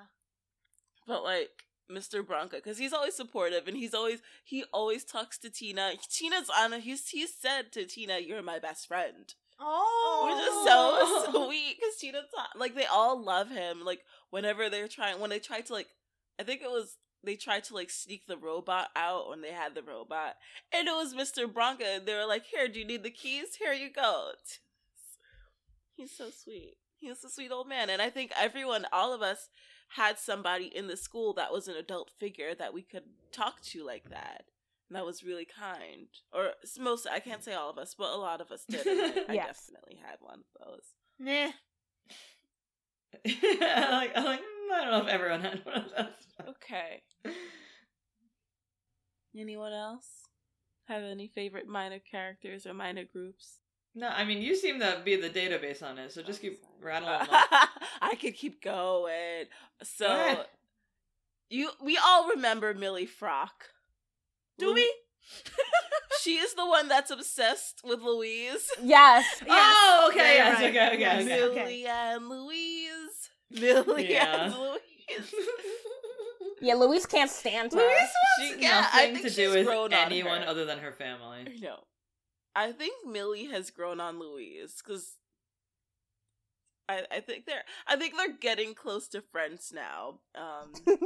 but like Mr. Branca, because he's always supportive and he's always he always talks to Tina. Tina's on. He's he said to Tina, "You're my best friend," Oh, which is so sweet. Because Tina, like they all love him. Like whenever they're trying, when they try to like, I think it was they tried to like sneak the robot out when they had the robot, and it was Mr. Branca. And they were like, "Here, do you need the keys? Here you go." He's so sweet. He's a sweet old man, and I think everyone, all of us, had somebody in the school that was an adult figure that we could talk to like that. And that was really kind. Or most, I can't say all of us, but a lot of us did. And I, definitely had one of those. Nah. I like, I like, I don't know if everyone had one of those. Okay. Anyone else have any favorite minor characters or minor groups? No, I mean you seem to be the database on it, so just keep rattling them Uh, off. I could keep going. So Go you, we all remember Millie Frock. Do we? She is the one that's obsessed with Louise. Yes. Oh, okay, yes, right. okay, okay, Yes. okay. Okay. And Louise. Millie Yeah. and Louise. Yeah, Louise can't stand her. Louise She wants, yeah, I nothing think to she's do with grown on anyone her. other than her family. No, I think Millie has grown on Louise because I I think they're I think they're getting close to friends now. Um,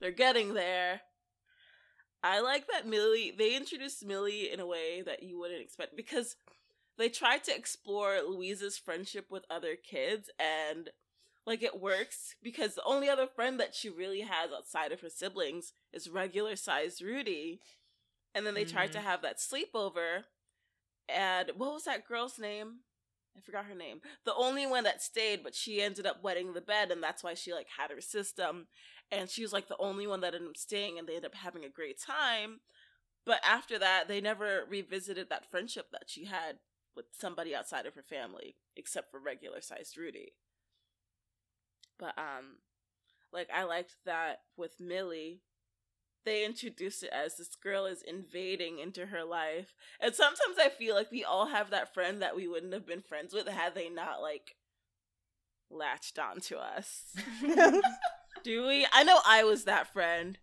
they're getting there. I like that Millie. They introduced Millie in a way that you wouldn't expect because they tried to explore Louise's friendship with other kids and like it works because the only other friend that she really has outside of her siblings is regular sized Rudy. And then they tried to Mhm. have that sleepover. And what was that girl's name? I forgot her name. The only one that stayed, but she ended up wetting the bed, and that's why she like had her system. And she was like the only one that ended up staying, and they ended up having a great time. But after that, they never revisited that friendship that she had with somebody outside of her family, except for regular sized Rudy. But um, like I liked that with Millie, they introduced it as this girl is invading into her life. And sometimes I feel like we all have that friend that we wouldn't have been friends with had they not like latched onto us. Do we? I know I was that friend.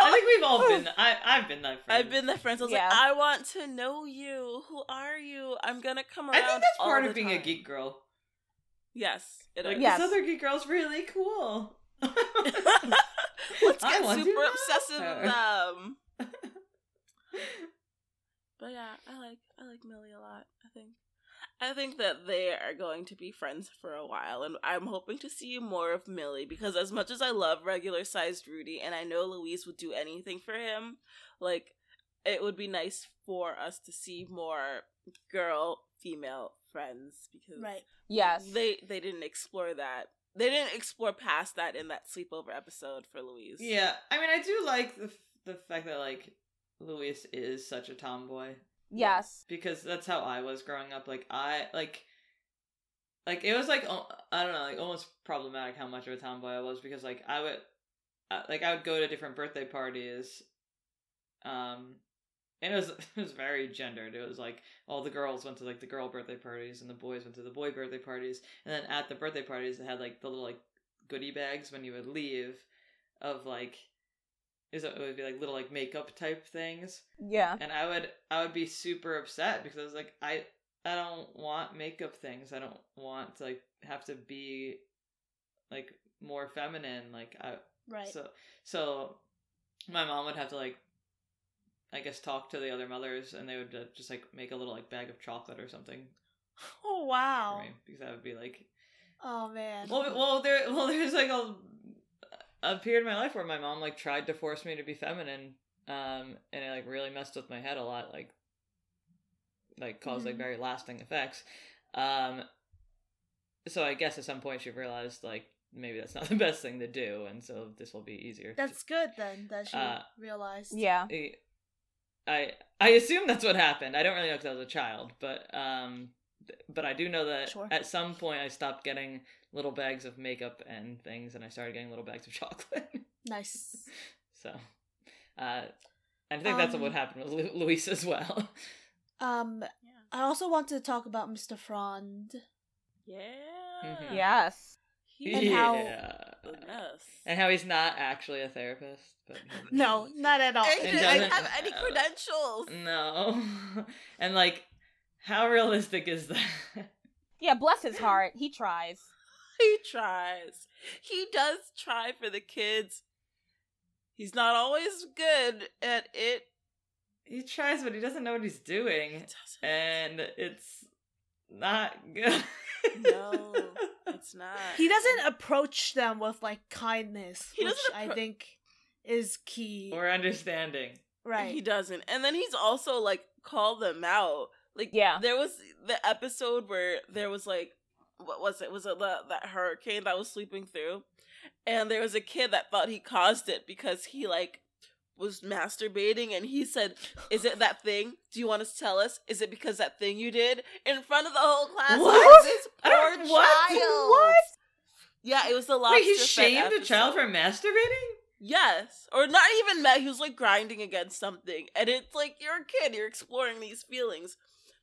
I think we've all been. I I've been that. Friend. I've been that friend. So I was Yeah. like, I want to know you. Who are you? I'm gonna come around. I think that's part of being a geek girl. Yes, it Like is. Yes. this other geek girl's really cool. Let's get want super obsessive with them. But yeah, I like I like Millie a lot. I think I think that they are going to be friends for a while, and I'm hoping to see more of Millie because as much as I love regular sized Rudy, and I know Louise would do anything for him, like it would be nice for us to see more girl female friends because Right. yes. they they didn't explore that. They didn't explore past that in that sleepover episode for Louise. yeah, I mean, I do like the the fact that like Louise is such a tomboy yes. because that's how I was growing up. Like I like. Like it was like I don't know, like almost problematic how much of a tomboy I was because like I would, uh, like I would go to different birthday parties, um, and it was it was very gendered. It was like all the girls went to like the girl birthday parties and the boys went to the boy birthday parties, and then at the birthday parties they had like the little like goodie bags when you would leave, of like, is it would be like little like makeup type things, Yeah. and I would I would be super upset because I was like I I don't want makeup things. I don't want to like have to be like more feminine. Like I Right. so so my mom would have to like I guess talk to the other mothers and they would uh, just like make a little like bag of chocolate or something oh for wow. me because that would be like Oh man. well well there well there's like a a period in my life where my mom like tried to force me to be feminine um and it like really messed with my head a lot like like cause like Mhm. very lasting effects. Um, so I guess at some point she realized like maybe that's not the best thing to do, and so this will be easier. to- That's good then that she Uh, realized. Yeah. I- I I assume that's what happened. I don't really know because I was a child, but um, but I do know that Sure. at some point I stopped getting little bags of makeup and things, and I started getting little bags of chocolate. Nice. so, uh, I think that's Um, what happened with Lu- Louise as well. Um, Yeah. I also want to talk about Mr. Frond. Yeah. Mhm. Yes. He And how- yeah, Yes. and how he's not actually a therapist, but No, not at all. And he doesn't- have any credentials. no, and like, how realistic is that? Yeah, bless his heart. He tries. He tries. He does try for the kids. He's not always good at it. he tries, but he doesn't know what he's He doing. doesn't. and it's not good. No, it's not. he doesn't approach them with like kindness, He which doesn't I think is key. or understanding. right. He doesn't. And then he's also like called them out. Like Yeah. there was the episode where there was like what was it? Was it the, that hurricane that was sweeping through? And there was a kid that thought he caused it because he like was masturbating and he said, Is it that thing? Do you want to tell us? Is it because that thing you did? In front of the whole class. What? This poor don't- what? child. What? Yeah, it was the lobster. Wait, he shamed a child for masturbating? Yes. Or not even that. He was like grinding against something. And it's like, you're a kid, you're exploring these feelings.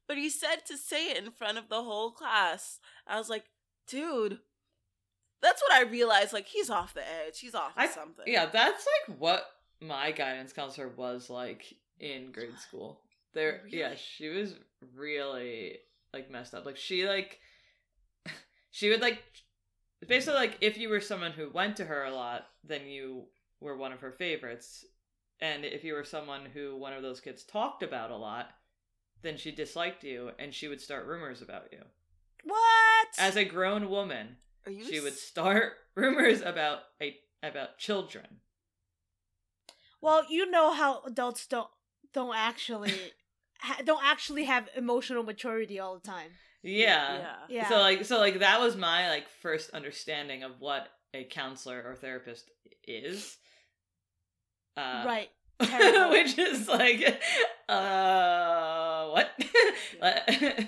But he said to say it in front of the whole class. I was like, dude, that's what I realized. Like, he's off the edge. He's off of I- something. Yeah, that's like what my guidance counselor was like in grade school. There, yeah, she was really like messed up. Like she like she would like basically like if you were someone who went to her a lot, then you were one of her favorites. And if you were someone who one of those kids talked about a lot, then she disliked you and she would start rumors about you. what? As a grown woman, she would start rumors about a about children. Well, you know how adults don't don't actually ha- don't actually have emotional maturity all the time. Yeah. Yeah. Yeah. So like so like that was my like first understanding of what a counselor or therapist is. Uh, right. Which is like uh what?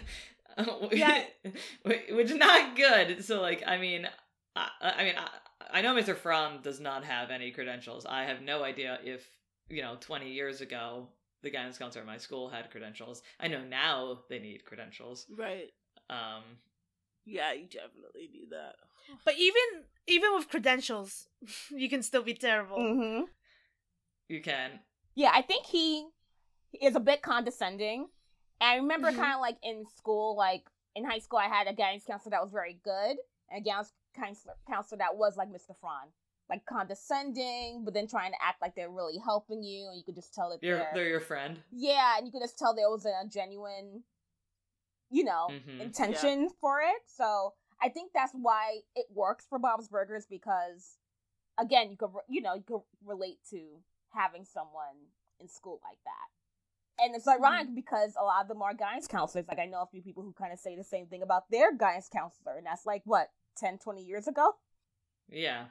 Yeah. which is not good. So like I mean I, I mean I, I know Mr. Frond does not have any credentials. I have no idea if, you know, 20 years ago the guidance counselor at my school had credentials. I know now they need credentials. Right. Um Yeah, you definitely need that. But even even with credentials, you can still be terrible. Mm-hmm. you can Yeah, I think he is a bit condescending. And I remember Mhm. kind of like in school, like in high school, I had a guidance counselor that was very good, and a guidance counselor, counselor that was like Mr. Frond, like condescending, but then trying to act like they're really helping you, and you could just tell that they're, they're your friend. yeah, and you could just tell there was a genuine, you know, Mhm. intention for it. So I think that's why it works for Bob's Burgers because, again, you could you know you could relate to having someone in school like that. And it's ironic because a lot of them are guidance counselors. Like I know a few people who kind of say the same thing about their guidance counselor, and that's like what 10, 20 years ago. Yeah.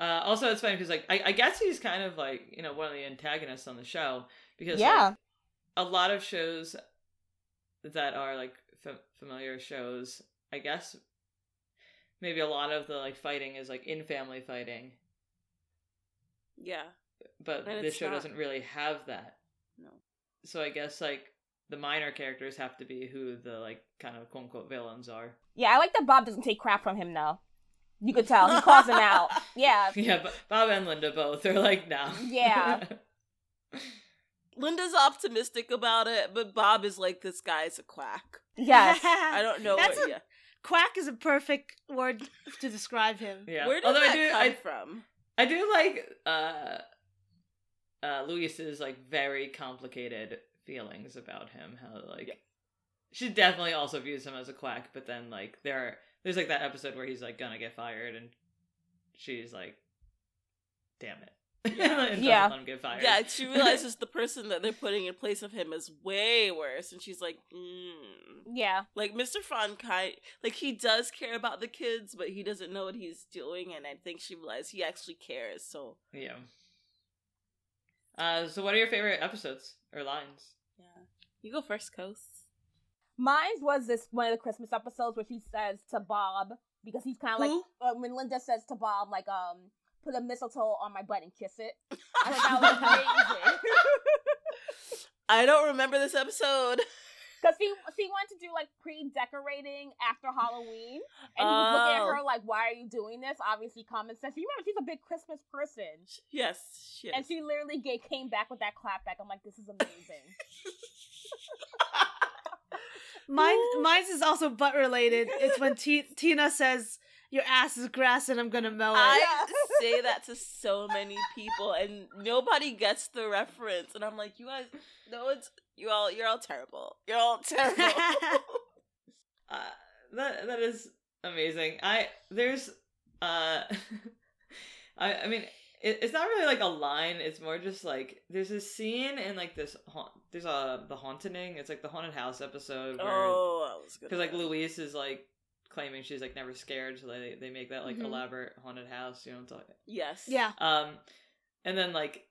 Uh, also, it's funny because like I, I guess he's kind of like you know one of the antagonists on the show because like, Yeah. a lot of shows that are like f- familiar shows. I guess maybe a lot of the like fighting is like in family fighting, Yeah. but And this show not- doesn't really have that. No. So I guess like the minor characters have to be who the like kind of quote unquote villains are. Yeah, I like that Bob doesn't take crap from him though. You could tell he calls him out. Yeah, Yeah, Bob and Linda both are like no. Yeah. Linda's optimistic about it, but Bob is like, this guy's a quack. yes. I don't know That's what. a- yeah. Quack is a perfect word to describe him. yeah. Where did Although that I do come I from? I do like uh uh Louise's like very complicated feelings about him. How like Yeah. She definitely also views him as a quack, but then like there are, there's like that episode where he's like gonna get fired and she's like Damn it. and Yeah. let him get fired. Yeah, she realizes the person that they're putting in place of him is way worse, and she's like, mm. Yeah. like Mr. Frond kind, like he does care about the kids, but he doesn't know what he's doing, and I think she realized he actually cares. So yeah. Uh, so what are your favorite episodes or lines? yeah, you go first, Coast. Mine was this one of the Christmas episodes where she says to Bob because he's kind of like uh, when Linda says to Bob like um put a mistletoe on my butt and kiss it. I thought that was amazing. I don't remember this episode. Because he she wanted to do like pre-decorating after Halloween, and he was looking at Oh. her like, "Why are you doing this?" Obviously, common sense. You remember she's a big Christmas person, Yes, shit. and she literally gave, came back with that clapback. I'm like, "This is amazing." Mine, mine's is also butt related. It's when T- Tina says, "Your ass is grass, and I'm gonna mow it." I say that to so many people, and nobody gets the reference. And I'm like, you guys, no, it's you all. You're all terrible. You're all terrible. Uh, that that is amazing. I there's uh, I I mean it, it's not really like a line. It's more just like there's a scene in like this haunt. There's a the haunting. It's like the haunted house episode where oh, I was good. because like Louise is like claiming she's like never scared, so they they make that like Mhm. elaborate haunted house. You know what I'm talking? yes, yeah. Um, and then like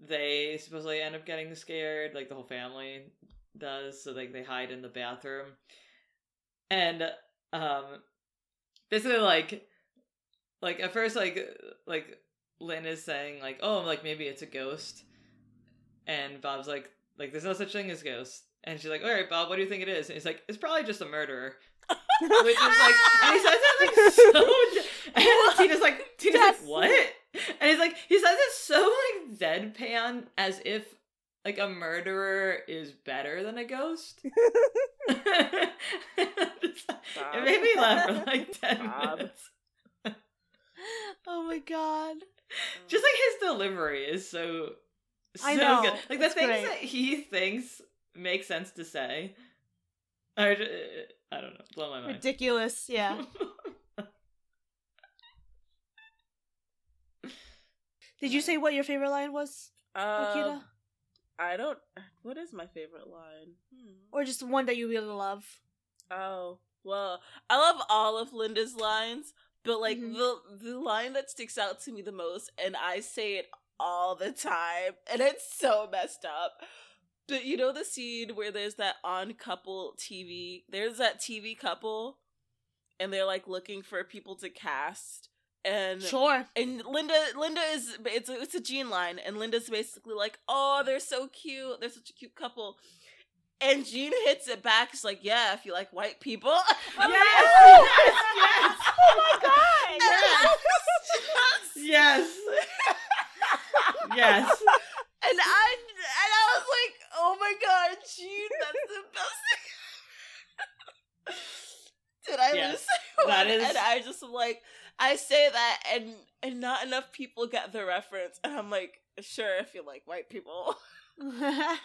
they supposedly end up getting scared, like the whole family does. So like they hide in the bathroom, and um, basically like like at first like like Lynn is saying like oh like maybe it's a ghost, and Bob's like like there's no such thing as ghosts. And she's like, "All right, Bob, what do you think it is?" And he's like, "It's probably just a murderer." Which is like, and he says it like so. And Tina's like, Tina's Yes. like, what? And he's like, he says it so like deadpan, as if like a murderer is better than a ghost. it made me laugh for like ten Bob. minutes. Oh my god. Just like his delivery is so, so I know. good. Like the It's things great. that he thinks make sense to say. I, ju- I don't know, blow my mind. Ridiculous. Yeah. Did you say what your favorite line was, Akira? Um, I don't. What is my favorite line? Hmm. or just one that you really love? Oh well, I love all of Linda's lines, but like Mhm. the the line that sticks out to me the most, and I say it all the time, and it's so messed up. But you know the scene where there's that on couple TV. There's that TV couple, and they're like looking for people to cast, and Sure. and Linda, Linda is it's a, it's a Gene line, and Linda's basically like, "Oh, they're so cute. They're such a cute couple." And Gene hits it back. She's like, "Yeah, if you like white people." I'm like, Yes! Oh, yes! oh my god! Yes! Yes! And I and I was like, "Oh my god, Gene, that's the best." thing. Did I Yes, lose? that is- And I just like, I say that, and and not enough people get the reference, and I'm like, sure, if you like white people.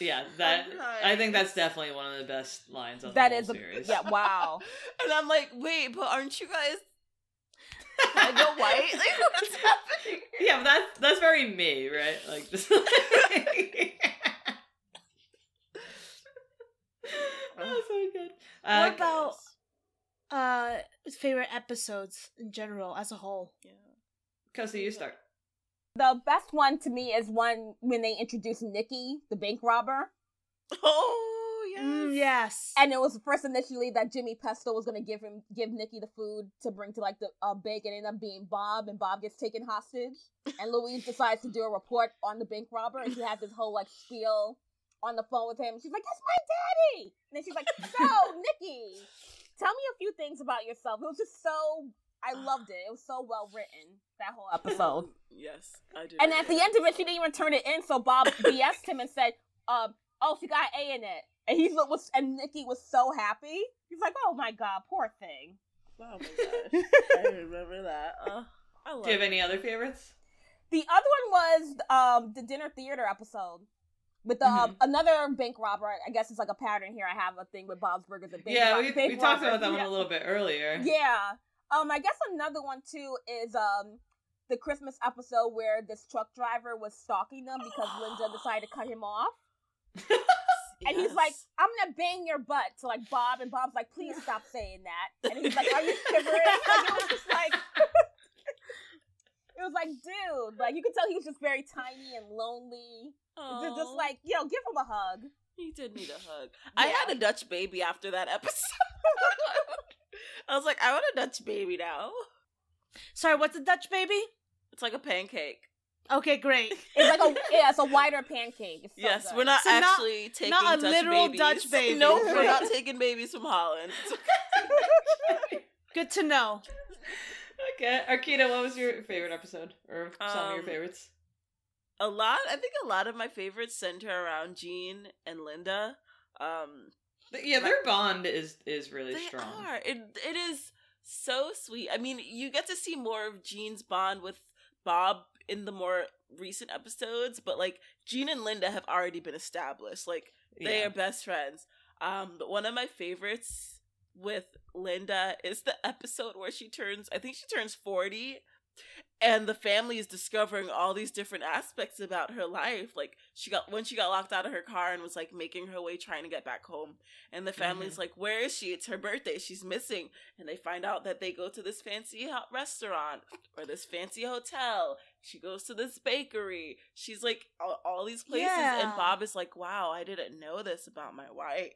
Yeah, that I'm think that's definitely one of the best lines on That the whole is a series. yeah. Wow. And I'm like, wait, but aren't you guys kind of white? Like, what's happening? Yeah, but that's that's very me, right? Like just Oh, so good. Uh, what about uh favorite episodes in general as a whole? Yeah. Kelsey, you start. The best one to me is one when they introduced Mickey, the bank robber. Oh yes. Mm, yes. And it was first initially that Jimmy Pesto was gonna give him give Mickey the food to bring to like the uh, bank, and it ended up being Bob, and Bob gets taken hostage, and Louise decides to do a report on the bank robber, and she has this whole like spiel on the phone with him. She's like, "That's my daddy," and then she's like, "So Mickey, tell me a few things about yourself." It was just so I loved it. It was so well written that whole episode. yes, I do. And at the end of it, she didn't even turn it in. So Bob BS'd him and said, um, "Oh, she got A in it." And he was, and Mickey was so happy. He's like, "Oh my god, poor thing." oh my gosh, I remember that. Uh, I love. Do you have any other favorites? The other one was um the dinner theater episode with the um, another bank robber. I guess it's like a pattern here. I have a thing with Bob's Burgers and bank yeah, rob- we, bank we talked about that one Yeah. a little bit earlier. Yeah. Um, I guess another one too is um the Christmas episode where this truck driver was stalking them because Linda decided to cut him off. And he's like, I'm gonna bang your butt to like Bob, and Bob's like, please stop saying that. And he's like, Are you shivering? Like, it was just like It was like, dude, like you could tell he was just very tiny and lonely. Just, just like, yo, give him a hug. He did need a hug. I had a Dutch baby after that episode. I was like, I want a Dutch baby now. Sorry, what's a Dutch baby? It's like a pancake. Okay, great. It's like a yeah, it's a wider pancake. It's so yes, good. we're not So not- actually taking not a Dutch literal babies. Dutch baby. No, we're not taking babies from Holland. Good to know. Okay, Arkita, what was your favorite episode or some of your Um, favorites? A lot. I think a lot of my favorites center around Gene and Linda. Um, Yeah, their bond is is really they strong. are. It it is so sweet. I mean, you get to see more of Gene's bond with Bob in the more recent episodes, but like Jean and Linda have already been established. Like they Yeah. are best friends. Um, but one of my favorites with Linda is the episode where she turns, I think she turns 40, and the family is discovering all these different aspects about her life. Like she got when she got locked out of her car and was like making her way trying to get back home. And the family's mm-hmm. like, Where is she? It's her birthday. She's missing. And they find out that they go to this fancy restaurant or this fancy hotel. She goes to this bakery. She's like all, all these places. Yeah. And Bob is like, Wow, I didn't know this about my wife.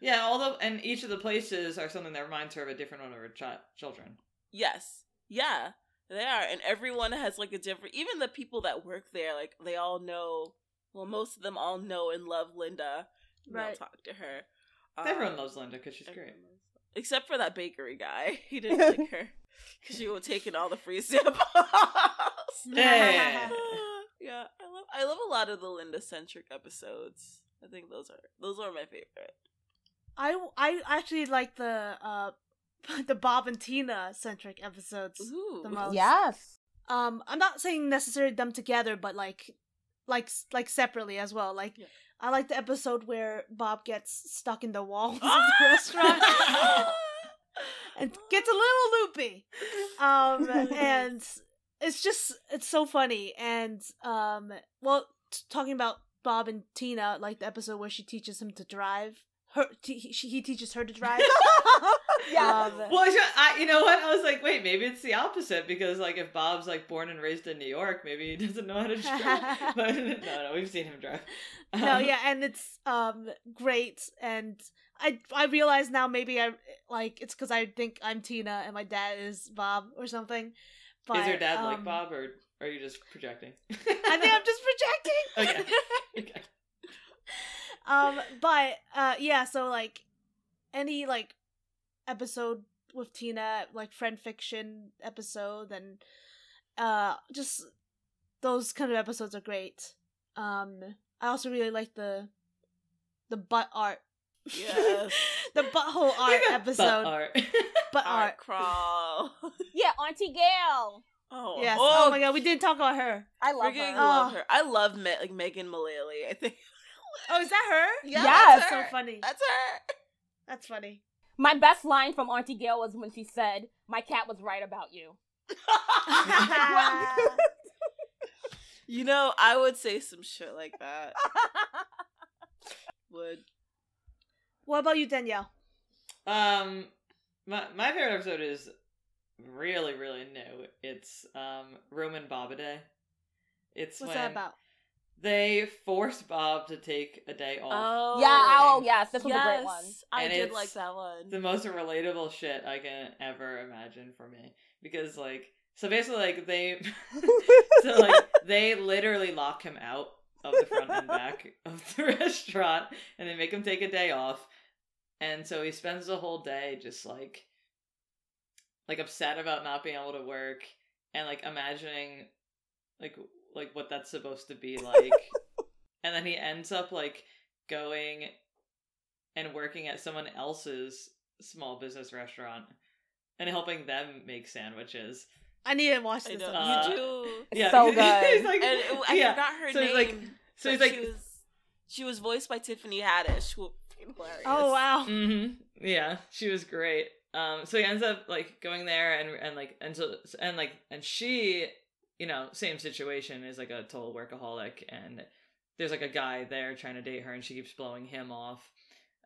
Yeah, all the and each of the places are something that reminds her of a different one of her chi- children. Yes. Yeah, they are. And everyone has like a different even the people that work there, like they all know well, most of them all know and love Linda. and They'll Right. talk to her. Everyone Um, loves Linda because she's great. loves- Except for that bakery guy. He didn't like her. Because she was taking all the free samples. Yeah. yeah, I love I love a lot of the Linda centric episodes. I think those are those are my favorite. I I actually like the uh the Bob and Tina centric episodes. Ooh. The most. Yes. Um, I'm not saying necessarily them together, but like, like like separately as well. Like, Yeah. I like the episode where Bob gets stuck in the walls of the restaurant and gets a little loopy. Um, and it's just it's so funny. And um, well, t- talking about Bob and Tina, like the episode where she teaches him to drive. Her, t- he, she, he teaches her to drive. yeah. Well, I, I, you know what? I was like, wait, maybe it's the opposite because, like, if Bob's like born and raised in New York, maybe he doesn't know how to drive. but no, no, we've seen him drive. no, Um, yeah, and it's um great, and I I realize now maybe I like it's because I think I'm Tina and my dad is Bob or something. But, Is your dad like um, Bob, or are you just projecting? I think I'm just projecting. okay. okay. um, but uh, yeah, so like any like episode with Tina, like friend fiction episode, and uh, just those kind of episodes are great. Um, I also really like the the butt art. Yes. the butthole art episode. butt art. Butt Art art. crawl. yeah, Auntie Gail. Oh, Yes. Oh, Oh, my god, we didn't talk about her. I love freaking her. love Oh. her. I love Me- like Megan Mullally. I think. Oh, is that her? Yeah, Yes. that's So her. funny. That's her. That's funny. My best line from Auntie Gail was when she said, "My cat was right about you." you know, I would say some shit like that. Would. what about you, Danielle? Um, my my favorite episode is really really new. It's um Roman Bobaday. It's What's when that about? They force Bob to take a day off. Oh. yeah. Oh, yes. This was a great one. I And did it's like that one. the most relatable shit I can ever imagine for me because like so basically like they so like they literally lock him out of the front and back of the restaurant and they make him take a day off and so he spends the whole day just like like upset about not being able to work and like imagining like like what that's supposed to be like and then he ends up like going and working at someone else's small business restaurant and helping them make sandwiches I need to watch this. know. Uh, you do. It's so he's good. like- And it- I yeah. forgot her so name. he's like so he's like she was, she was voiced by Tiffany Haddish. Who hilarious. oh wow. hmm Yeah, she was great. Um, so he ends up like going there and and like and so and like and she you know, same situation is like a total workaholic and there's like a guy there trying to date her and she keeps blowing him off.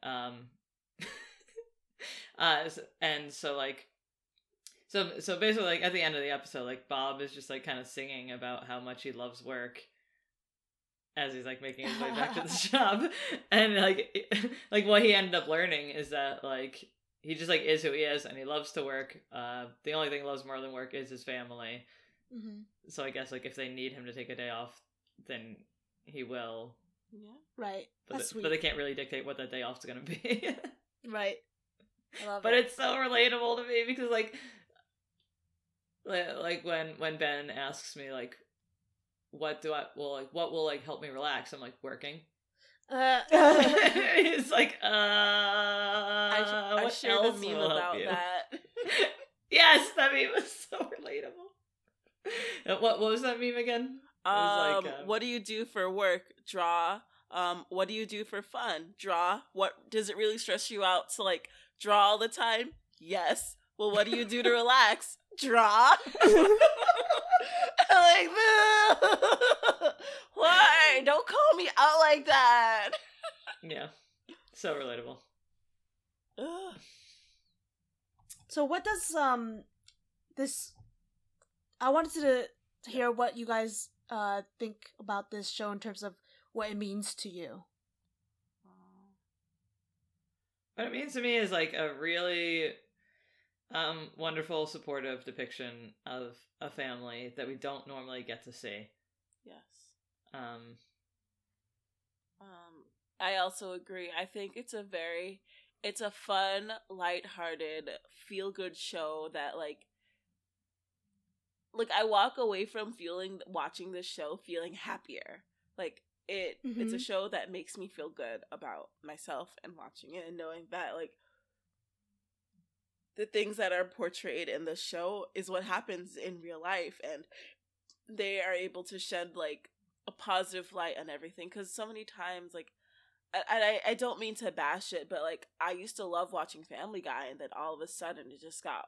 Um uh and so like so so basically like at the end of the episode like Bob is just like kind of singing about how much he loves work as he's like making his way back to the shop and like like what he ended up learning is that like he just like is who he is and he loves to work. Uh the only thing he loves more than work is his family hmm so i guess like if they need him to take a day off then he will Yeah. Right. but, That's the- sweet. but they can't really dictate what that day off's gonna be right. I love but it. it's so relatable to me because like like when when ben asks me like what do i well like what will like help me relax i'm like working Uh, it's like uh I, sh- I what shared else a meme about that. yes that meme was so relatable what what was that meme again Um, like, um, what do you do for work? Draw. Um, what do you do for fun? Draw. What does it really stress you out to like draw all the time? Yes. Well, what do you do to relax? Draw. like why? Don't call me out like that. yeah so relatable Ugh. so what does um this? I wanted to hear what you guys uh think about this show in terms of what it means to you. What it means to me is like a really um wonderful supportive depiction of a family that we don't normally get to see. Yes. Um Um, I also agree. I think it's a very, it's a fun, lighthearted, feel good show that like, like I walk away from feeling watching this show feeling happier. Like it, it's a Mhm. show that makes me feel good about myself and watching it and knowing that like the things that are portrayed in the show is what happens in real life and they are able to shed like a positive light on everything because so many times like I, I I don't mean to bash it, but like I used to love watching Family Guy, and then all of a sudden it just got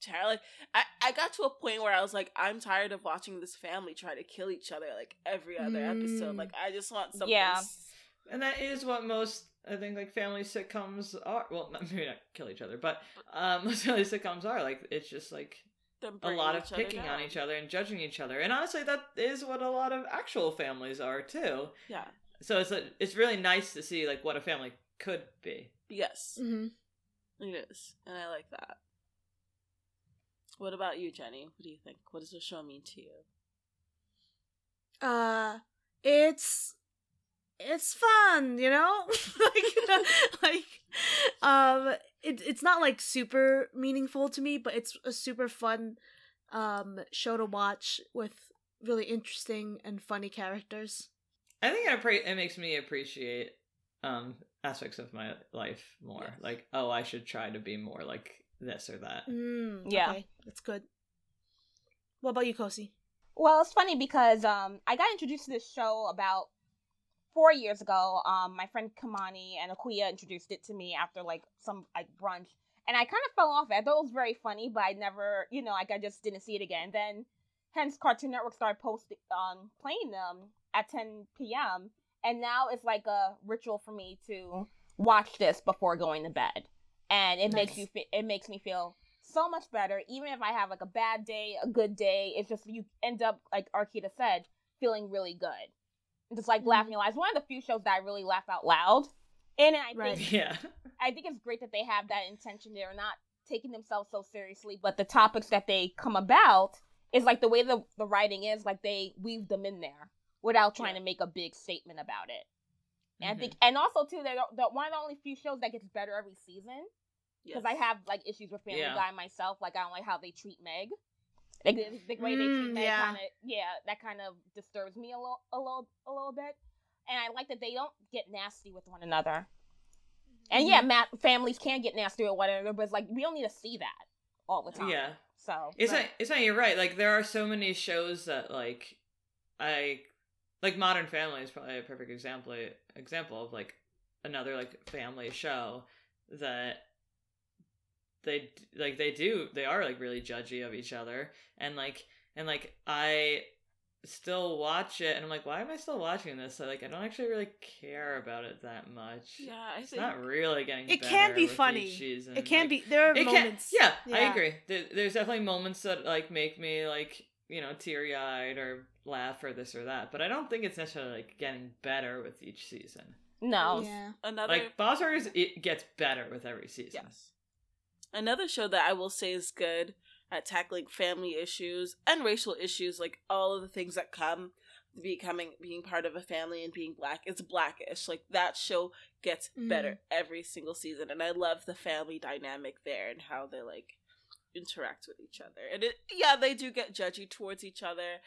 tired. Like I, I got to a point where I was like, I'm tired of watching this family try to kill each other like every other episode. Mm. Like I just want something. Yeah. s- and that is what most I think like family sitcoms are well not, maybe not kill each other, but um most family sitcoms are like it's just like a lot of each other picking on each other and judging each other. And honestly that is what a lot of actual families are too. Yeah. So it's a, it's really nice to see like what a family could be. Yes, Mm-hmm. it is, and I like that. What about you, Jenny? What do you think? What does the show mean to you? uh it's it's fun you know like like um it, it's not like super meaningful to me but it's a super fun um show to watch with really interesting and funny characters I think it, appre- it makes me appreciate um aspects of my life more. Yes. Like, oh, I should try to be more like this or that. mm, Yeah. okay, that's good what about you kosi Well, it's funny because um, I got introduced to this show about four years ago. Um, my friend Kamani and Akuya introduced it to me after like some like brunch, and I kind of fell off it. I thought it was very funny, but I never, you know, like I just didn't see it again. Then, hence, Cartoon Network started posting, um, playing them at 10 p.m. And now it's like a ritual for me to watch this before going to bed, and it makes you, fe- it makes me feel so much better. Even if I have like a bad day, a good day, it's just you end up like Arkita said, feeling really good. And Just like Mhm. laughing out loud. It's one of the few shows that I really laugh out loud. in. And I Right. think Yeah. I think it's great that they have that intention. They're not taking themselves so seriously, but the topics that they come about is like the way the the writing is, like they weave them in there without trying Yeah. to make a big statement about it. And Mhm. I think, and also too, they're the, one of the only few shows that gets better every season because I have like issues with Family Yeah. Guy myself. Like I don't like how they treat Meg. Like the, the way they treat Mm, Meg, yeah. kind of yeah, that kind of disturbs me a little, a little, a little bit. And I like that they don't get nasty with one another. And yeah, ma- families can get nasty or whatever, but it's like we don't need to see that all the time. Yeah. So It's Right. not. It's not. You're right. Like there are so many shows that like, I like Modern Family is probably a perfect example example of like another like family show that they like they do they are like really judgy of each other and like and like I still watch it and I'm like, why am I still watching this? So, like I don't actually really care about it that much. Yeah, I It's not really getting It better can be funny. season. It can Like, be. There are it can- moments. yeah, I agree. There, there's definitely moments that like make me like you know teary eyed or laugh or this or that, but I don't think it's necessarily like getting better with each season. No. Yeah. another Like Bob's Burgers, it gets better with every season. Yes. Another show that I will say is good at tackling family issues and racial issues, like all of the things that come becoming being part of a family and being black. It's Black-ish. Like that show gets mm-hmm. better every single season, and I love the family dynamic there and how they like interact with each other. And it, yeah, they do get judgy towards each other,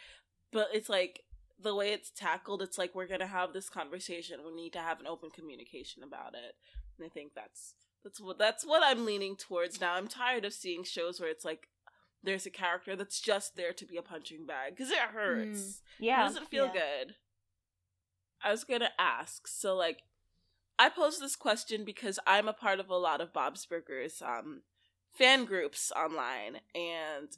but it's like the way it's tackled. It's like we're gonna have this conversation. We need to have an open communication about it, and I think that's that's what that's what I'm leaning towards now. I'm tired of seeing shows where it's like there's a character that's just there to be a punching bag because it hurts. It Yeah. doesn't feel Yeah. good. I was gonna ask, so like, I posed this question because I'm a part of a lot of Bob's Burgers um fan groups online, and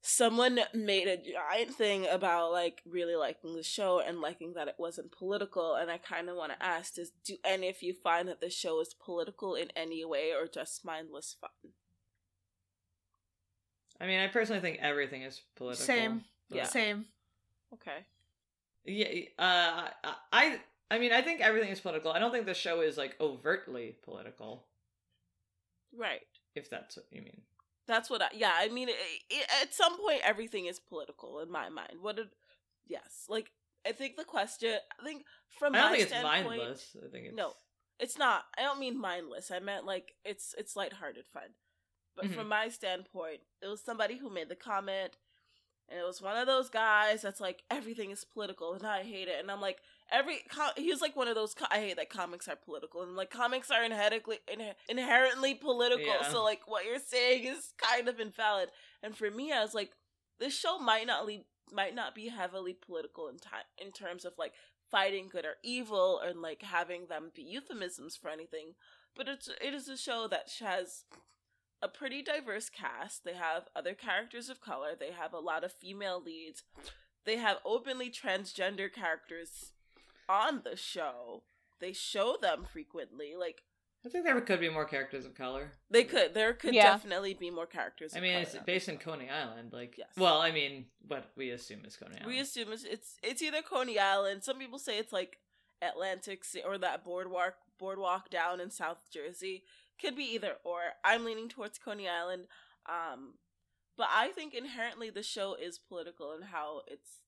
someone made a giant thing about like really liking the show and liking that it wasn't political and i kind of want to ask is do any of you find that the show is political in any way or just mindless fun I mean, I personally think everything is political. Same. but- Yeah. Same. okay Yeah. Uh, I. I mean, I think everything is political. I don't think the show is like overtly political. right If that's what you mean. That's what I, yeah, I mean, it, it, at some point, everything is political in my mind. What did, yes, like, I think the question, I think from I don't my think it's standpoint, mindless. I think it's no, it's not. I don't mean mindless. I meant like, it's, it's lighthearted fun. But Mhm. from my standpoint, it was somebody who made the comment, and it was one of those guys that's like, everything is political, and I hate it. And I'm like, every, co- he was like one of those, co- I hate that comics are political, and like, comics are inherently, in, inherently political, Yeah. so like, what you're saying is kind of invalid. And for me, I was like, this show might not le- might not be heavily political in time in terms of like fighting good or evil and like having them be euphemisms for anything, but it's it is a show that has a pretty diverse cast. They have other characters of color. They have a lot of female leads. They have openly transgender characters on the show. They show them frequently. Like I think there could be more characters of color. they could there could Yeah. definitely be more characters. I of mean, color it's based in show. Coney Island. Like, Yes. well, I mean, what we assume is Coney Island. We assume it's, it's it's either Coney Island. Some people say it's like Atlantic or that boardwalk boardwalk down in South Jersey. Could be either or. I'm leaning towards Coney Island. Um, but I think inherently the show is political and how it's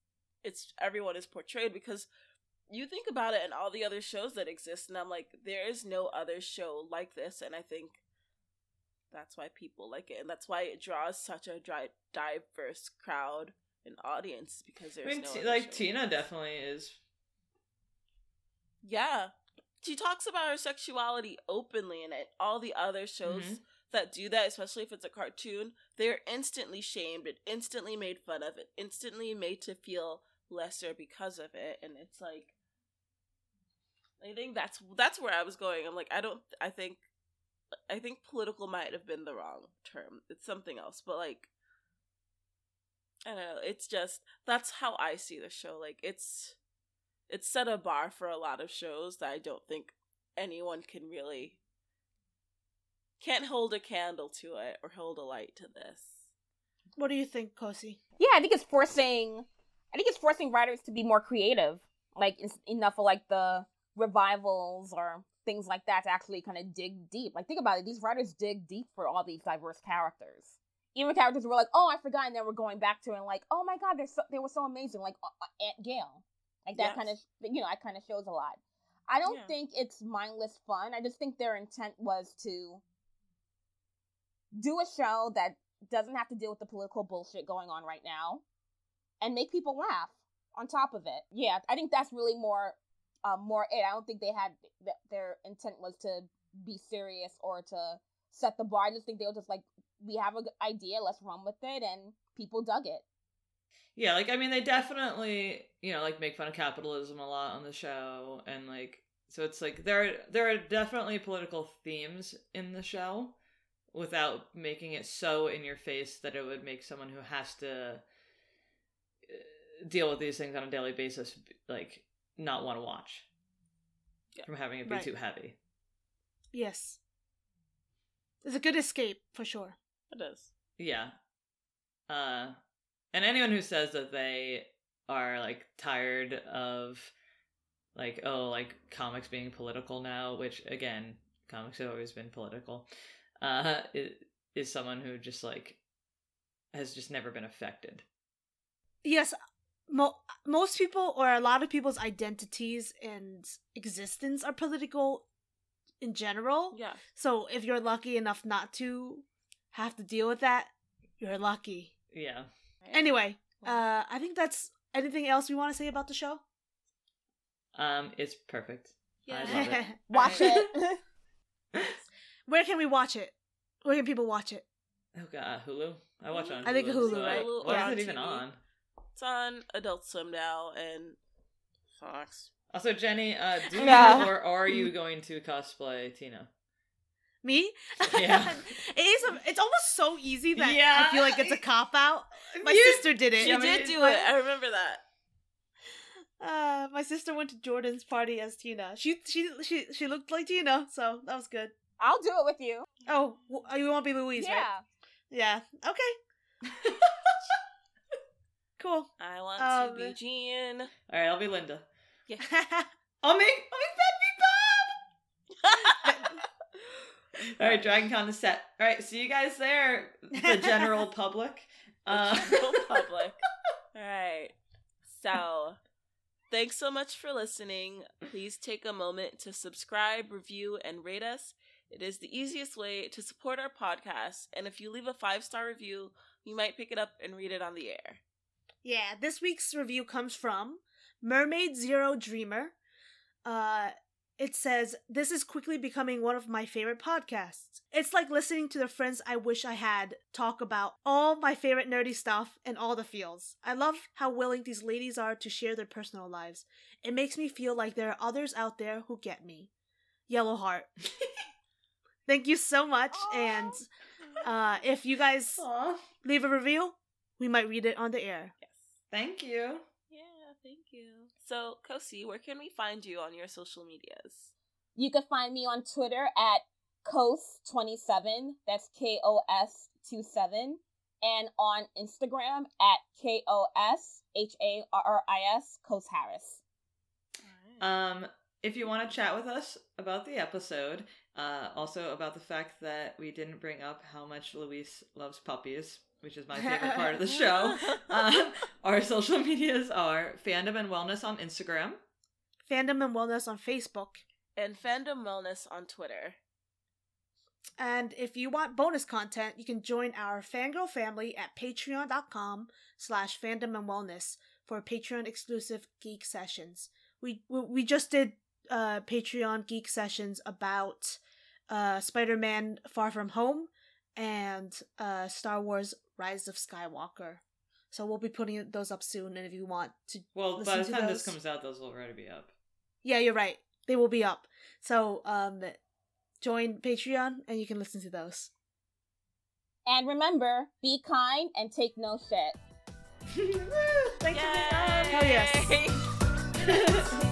it's everyone is portrayed because you think about it and all the other shows that exist and I'm like there is no other show like this and I think that's why people like it and that's why it draws such a dri- diverse crowd and audience because I there's mean, no T- like show. Tina definitely is. Yeah. She talks about her sexuality openly and it. All the other shows Mhm. that do that, especially if it's a cartoon, they're instantly shamed and instantly made fun of it, instantly made to feel lesser because of it. And it's like I think that's that's where I was going. I'm like, I don't I think I think political might have been the wrong term. It's something else. But like I don't know, it's just that's how I see the show. Like it's it's set a bar for a lot of shows that I don't think anyone can really can't hold a candle to it or hold a light to this. What do you think, Kosi? Yeah, I think it's forcing. I think it's forcing writers to be more creative, like en- enough of like the revivals or things like that to actually kind of dig deep. Like think about it, these writers dig deep for all these diverse characters. Even characters were like, oh, I forgot, and then we're going back to it and like, oh my god, they're so, they were so amazing, like uh, uh, Aunt Gail, like that Yes. kind of you know, that kind of shows a lot. I don't Yeah. think it's mindless fun. I just think their intent was to do a show that doesn't have to deal with the political bullshit going on right now and make people laugh on top of it. Yeah, I think that's really more um more it. I don't think they had th- their intent was to be serious or to set the bar. I just think they were just like we have a good idea, let's run with it and people dug it. Yeah, like I mean, they definitely you know like make fun of capitalism a lot on the show, and like so it's like there are, there are definitely political themes in the show, without making it so in your face that it would make someone who has to deal with these things on a daily basis, like not want to watch Yeah. from having it be Right. too heavy. Yes. It's a good escape for sure. It is. Yeah. Uh and anyone who says that they are like tired of like oh like comics being political now, which again, comics have always been political. Uh is, is someone who just like has just never been affected. Yes, mo- most people or a lot of people's identities and existence are political in general. Yeah. So if you're lucky enough not to have to deal with that, you're lucky. Yeah. Anyway, uh, I think that's anything else we want to say about the show. Um it's perfect. Yeah. I love it. Watch it. Where can we watch it? Where can people watch it? Oh god, Hulu? I watch on Hulu. I think Hulu, so right? Hulu What or is on it even on? It's on Adult Swim now and Fox. Also, Jenny, uh, do Yeah. you or are you going to cosplay Tina? Me? Yeah. it is. A, it's almost so easy that Yeah. I feel like it's a cop out. My You- sister did it. She Yeah, did do it. I remember that. Uh, my sister went to Jordan's party as Tina. She she she she looked like Tina, so that was good. I'll do it with you. Oh, w- you won't be Louise, yeah. right? Yeah. Okay. cool. I want Um, to be Gene. All right, I'll be Linda. Yeah. I'll make I'll make Fat Bob. All right, Dragon Con is set. All right, see you guys there, the general public. Uh, General public. All right. So, thanks so much for listening. Please take a moment to subscribe, review, and rate us. It is the easiest way to support our podcast. And if you leave a five star review, we might pick it up and read it on the air. Yeah, this week's review comes from Mermaid Zero Dreamer. Uh, it says, This is quickly becoming one of my favorite podcasts. It's like listening to the friends I wish I had talk about all my favorite nerdy stuff and all the feels. I love how willing these ladies are to share their personal lives. It makes me feel like there are others out there who get me. Yellow Heart. Thank you so much. And uh, if you guys aw, leave a review, we might read it on the air. Yes. thank you. Yeah, thank you. So, Kosi, where can we find you on your social medias? You can find me on Twitter at Kos27. That's K O S 27. And on Instagram at K O S H A R R I S, Kos Harris. Um, if you want to chat with us about the episode, uh, also about the fact that we didn't bring up how much Louise loves puppies, which is my favorite part of the show, uh, our social medias are fandom and wellness on Instagram. Fandom and Wellness on Facebook. and Fandom Wellness on Twitter. And if you want bonus content, you can join our fangirl family at patreon.com slash fandom and wellness for Patreon exclusive geek sessions. We, we, we just did uh, Patreon geek sessions about uh, Spider-Man Far From Home and uh, Star Wars Rise of Skywalker. So we'll be putting those up soon, and if you want to Well, by the to time this comes out, those will already be up. Yeah, you're right. They will be up. So, um, join Patreon and you can listen to those. And remember, be kind and take no shit. Thank Yay! you. Hell yes.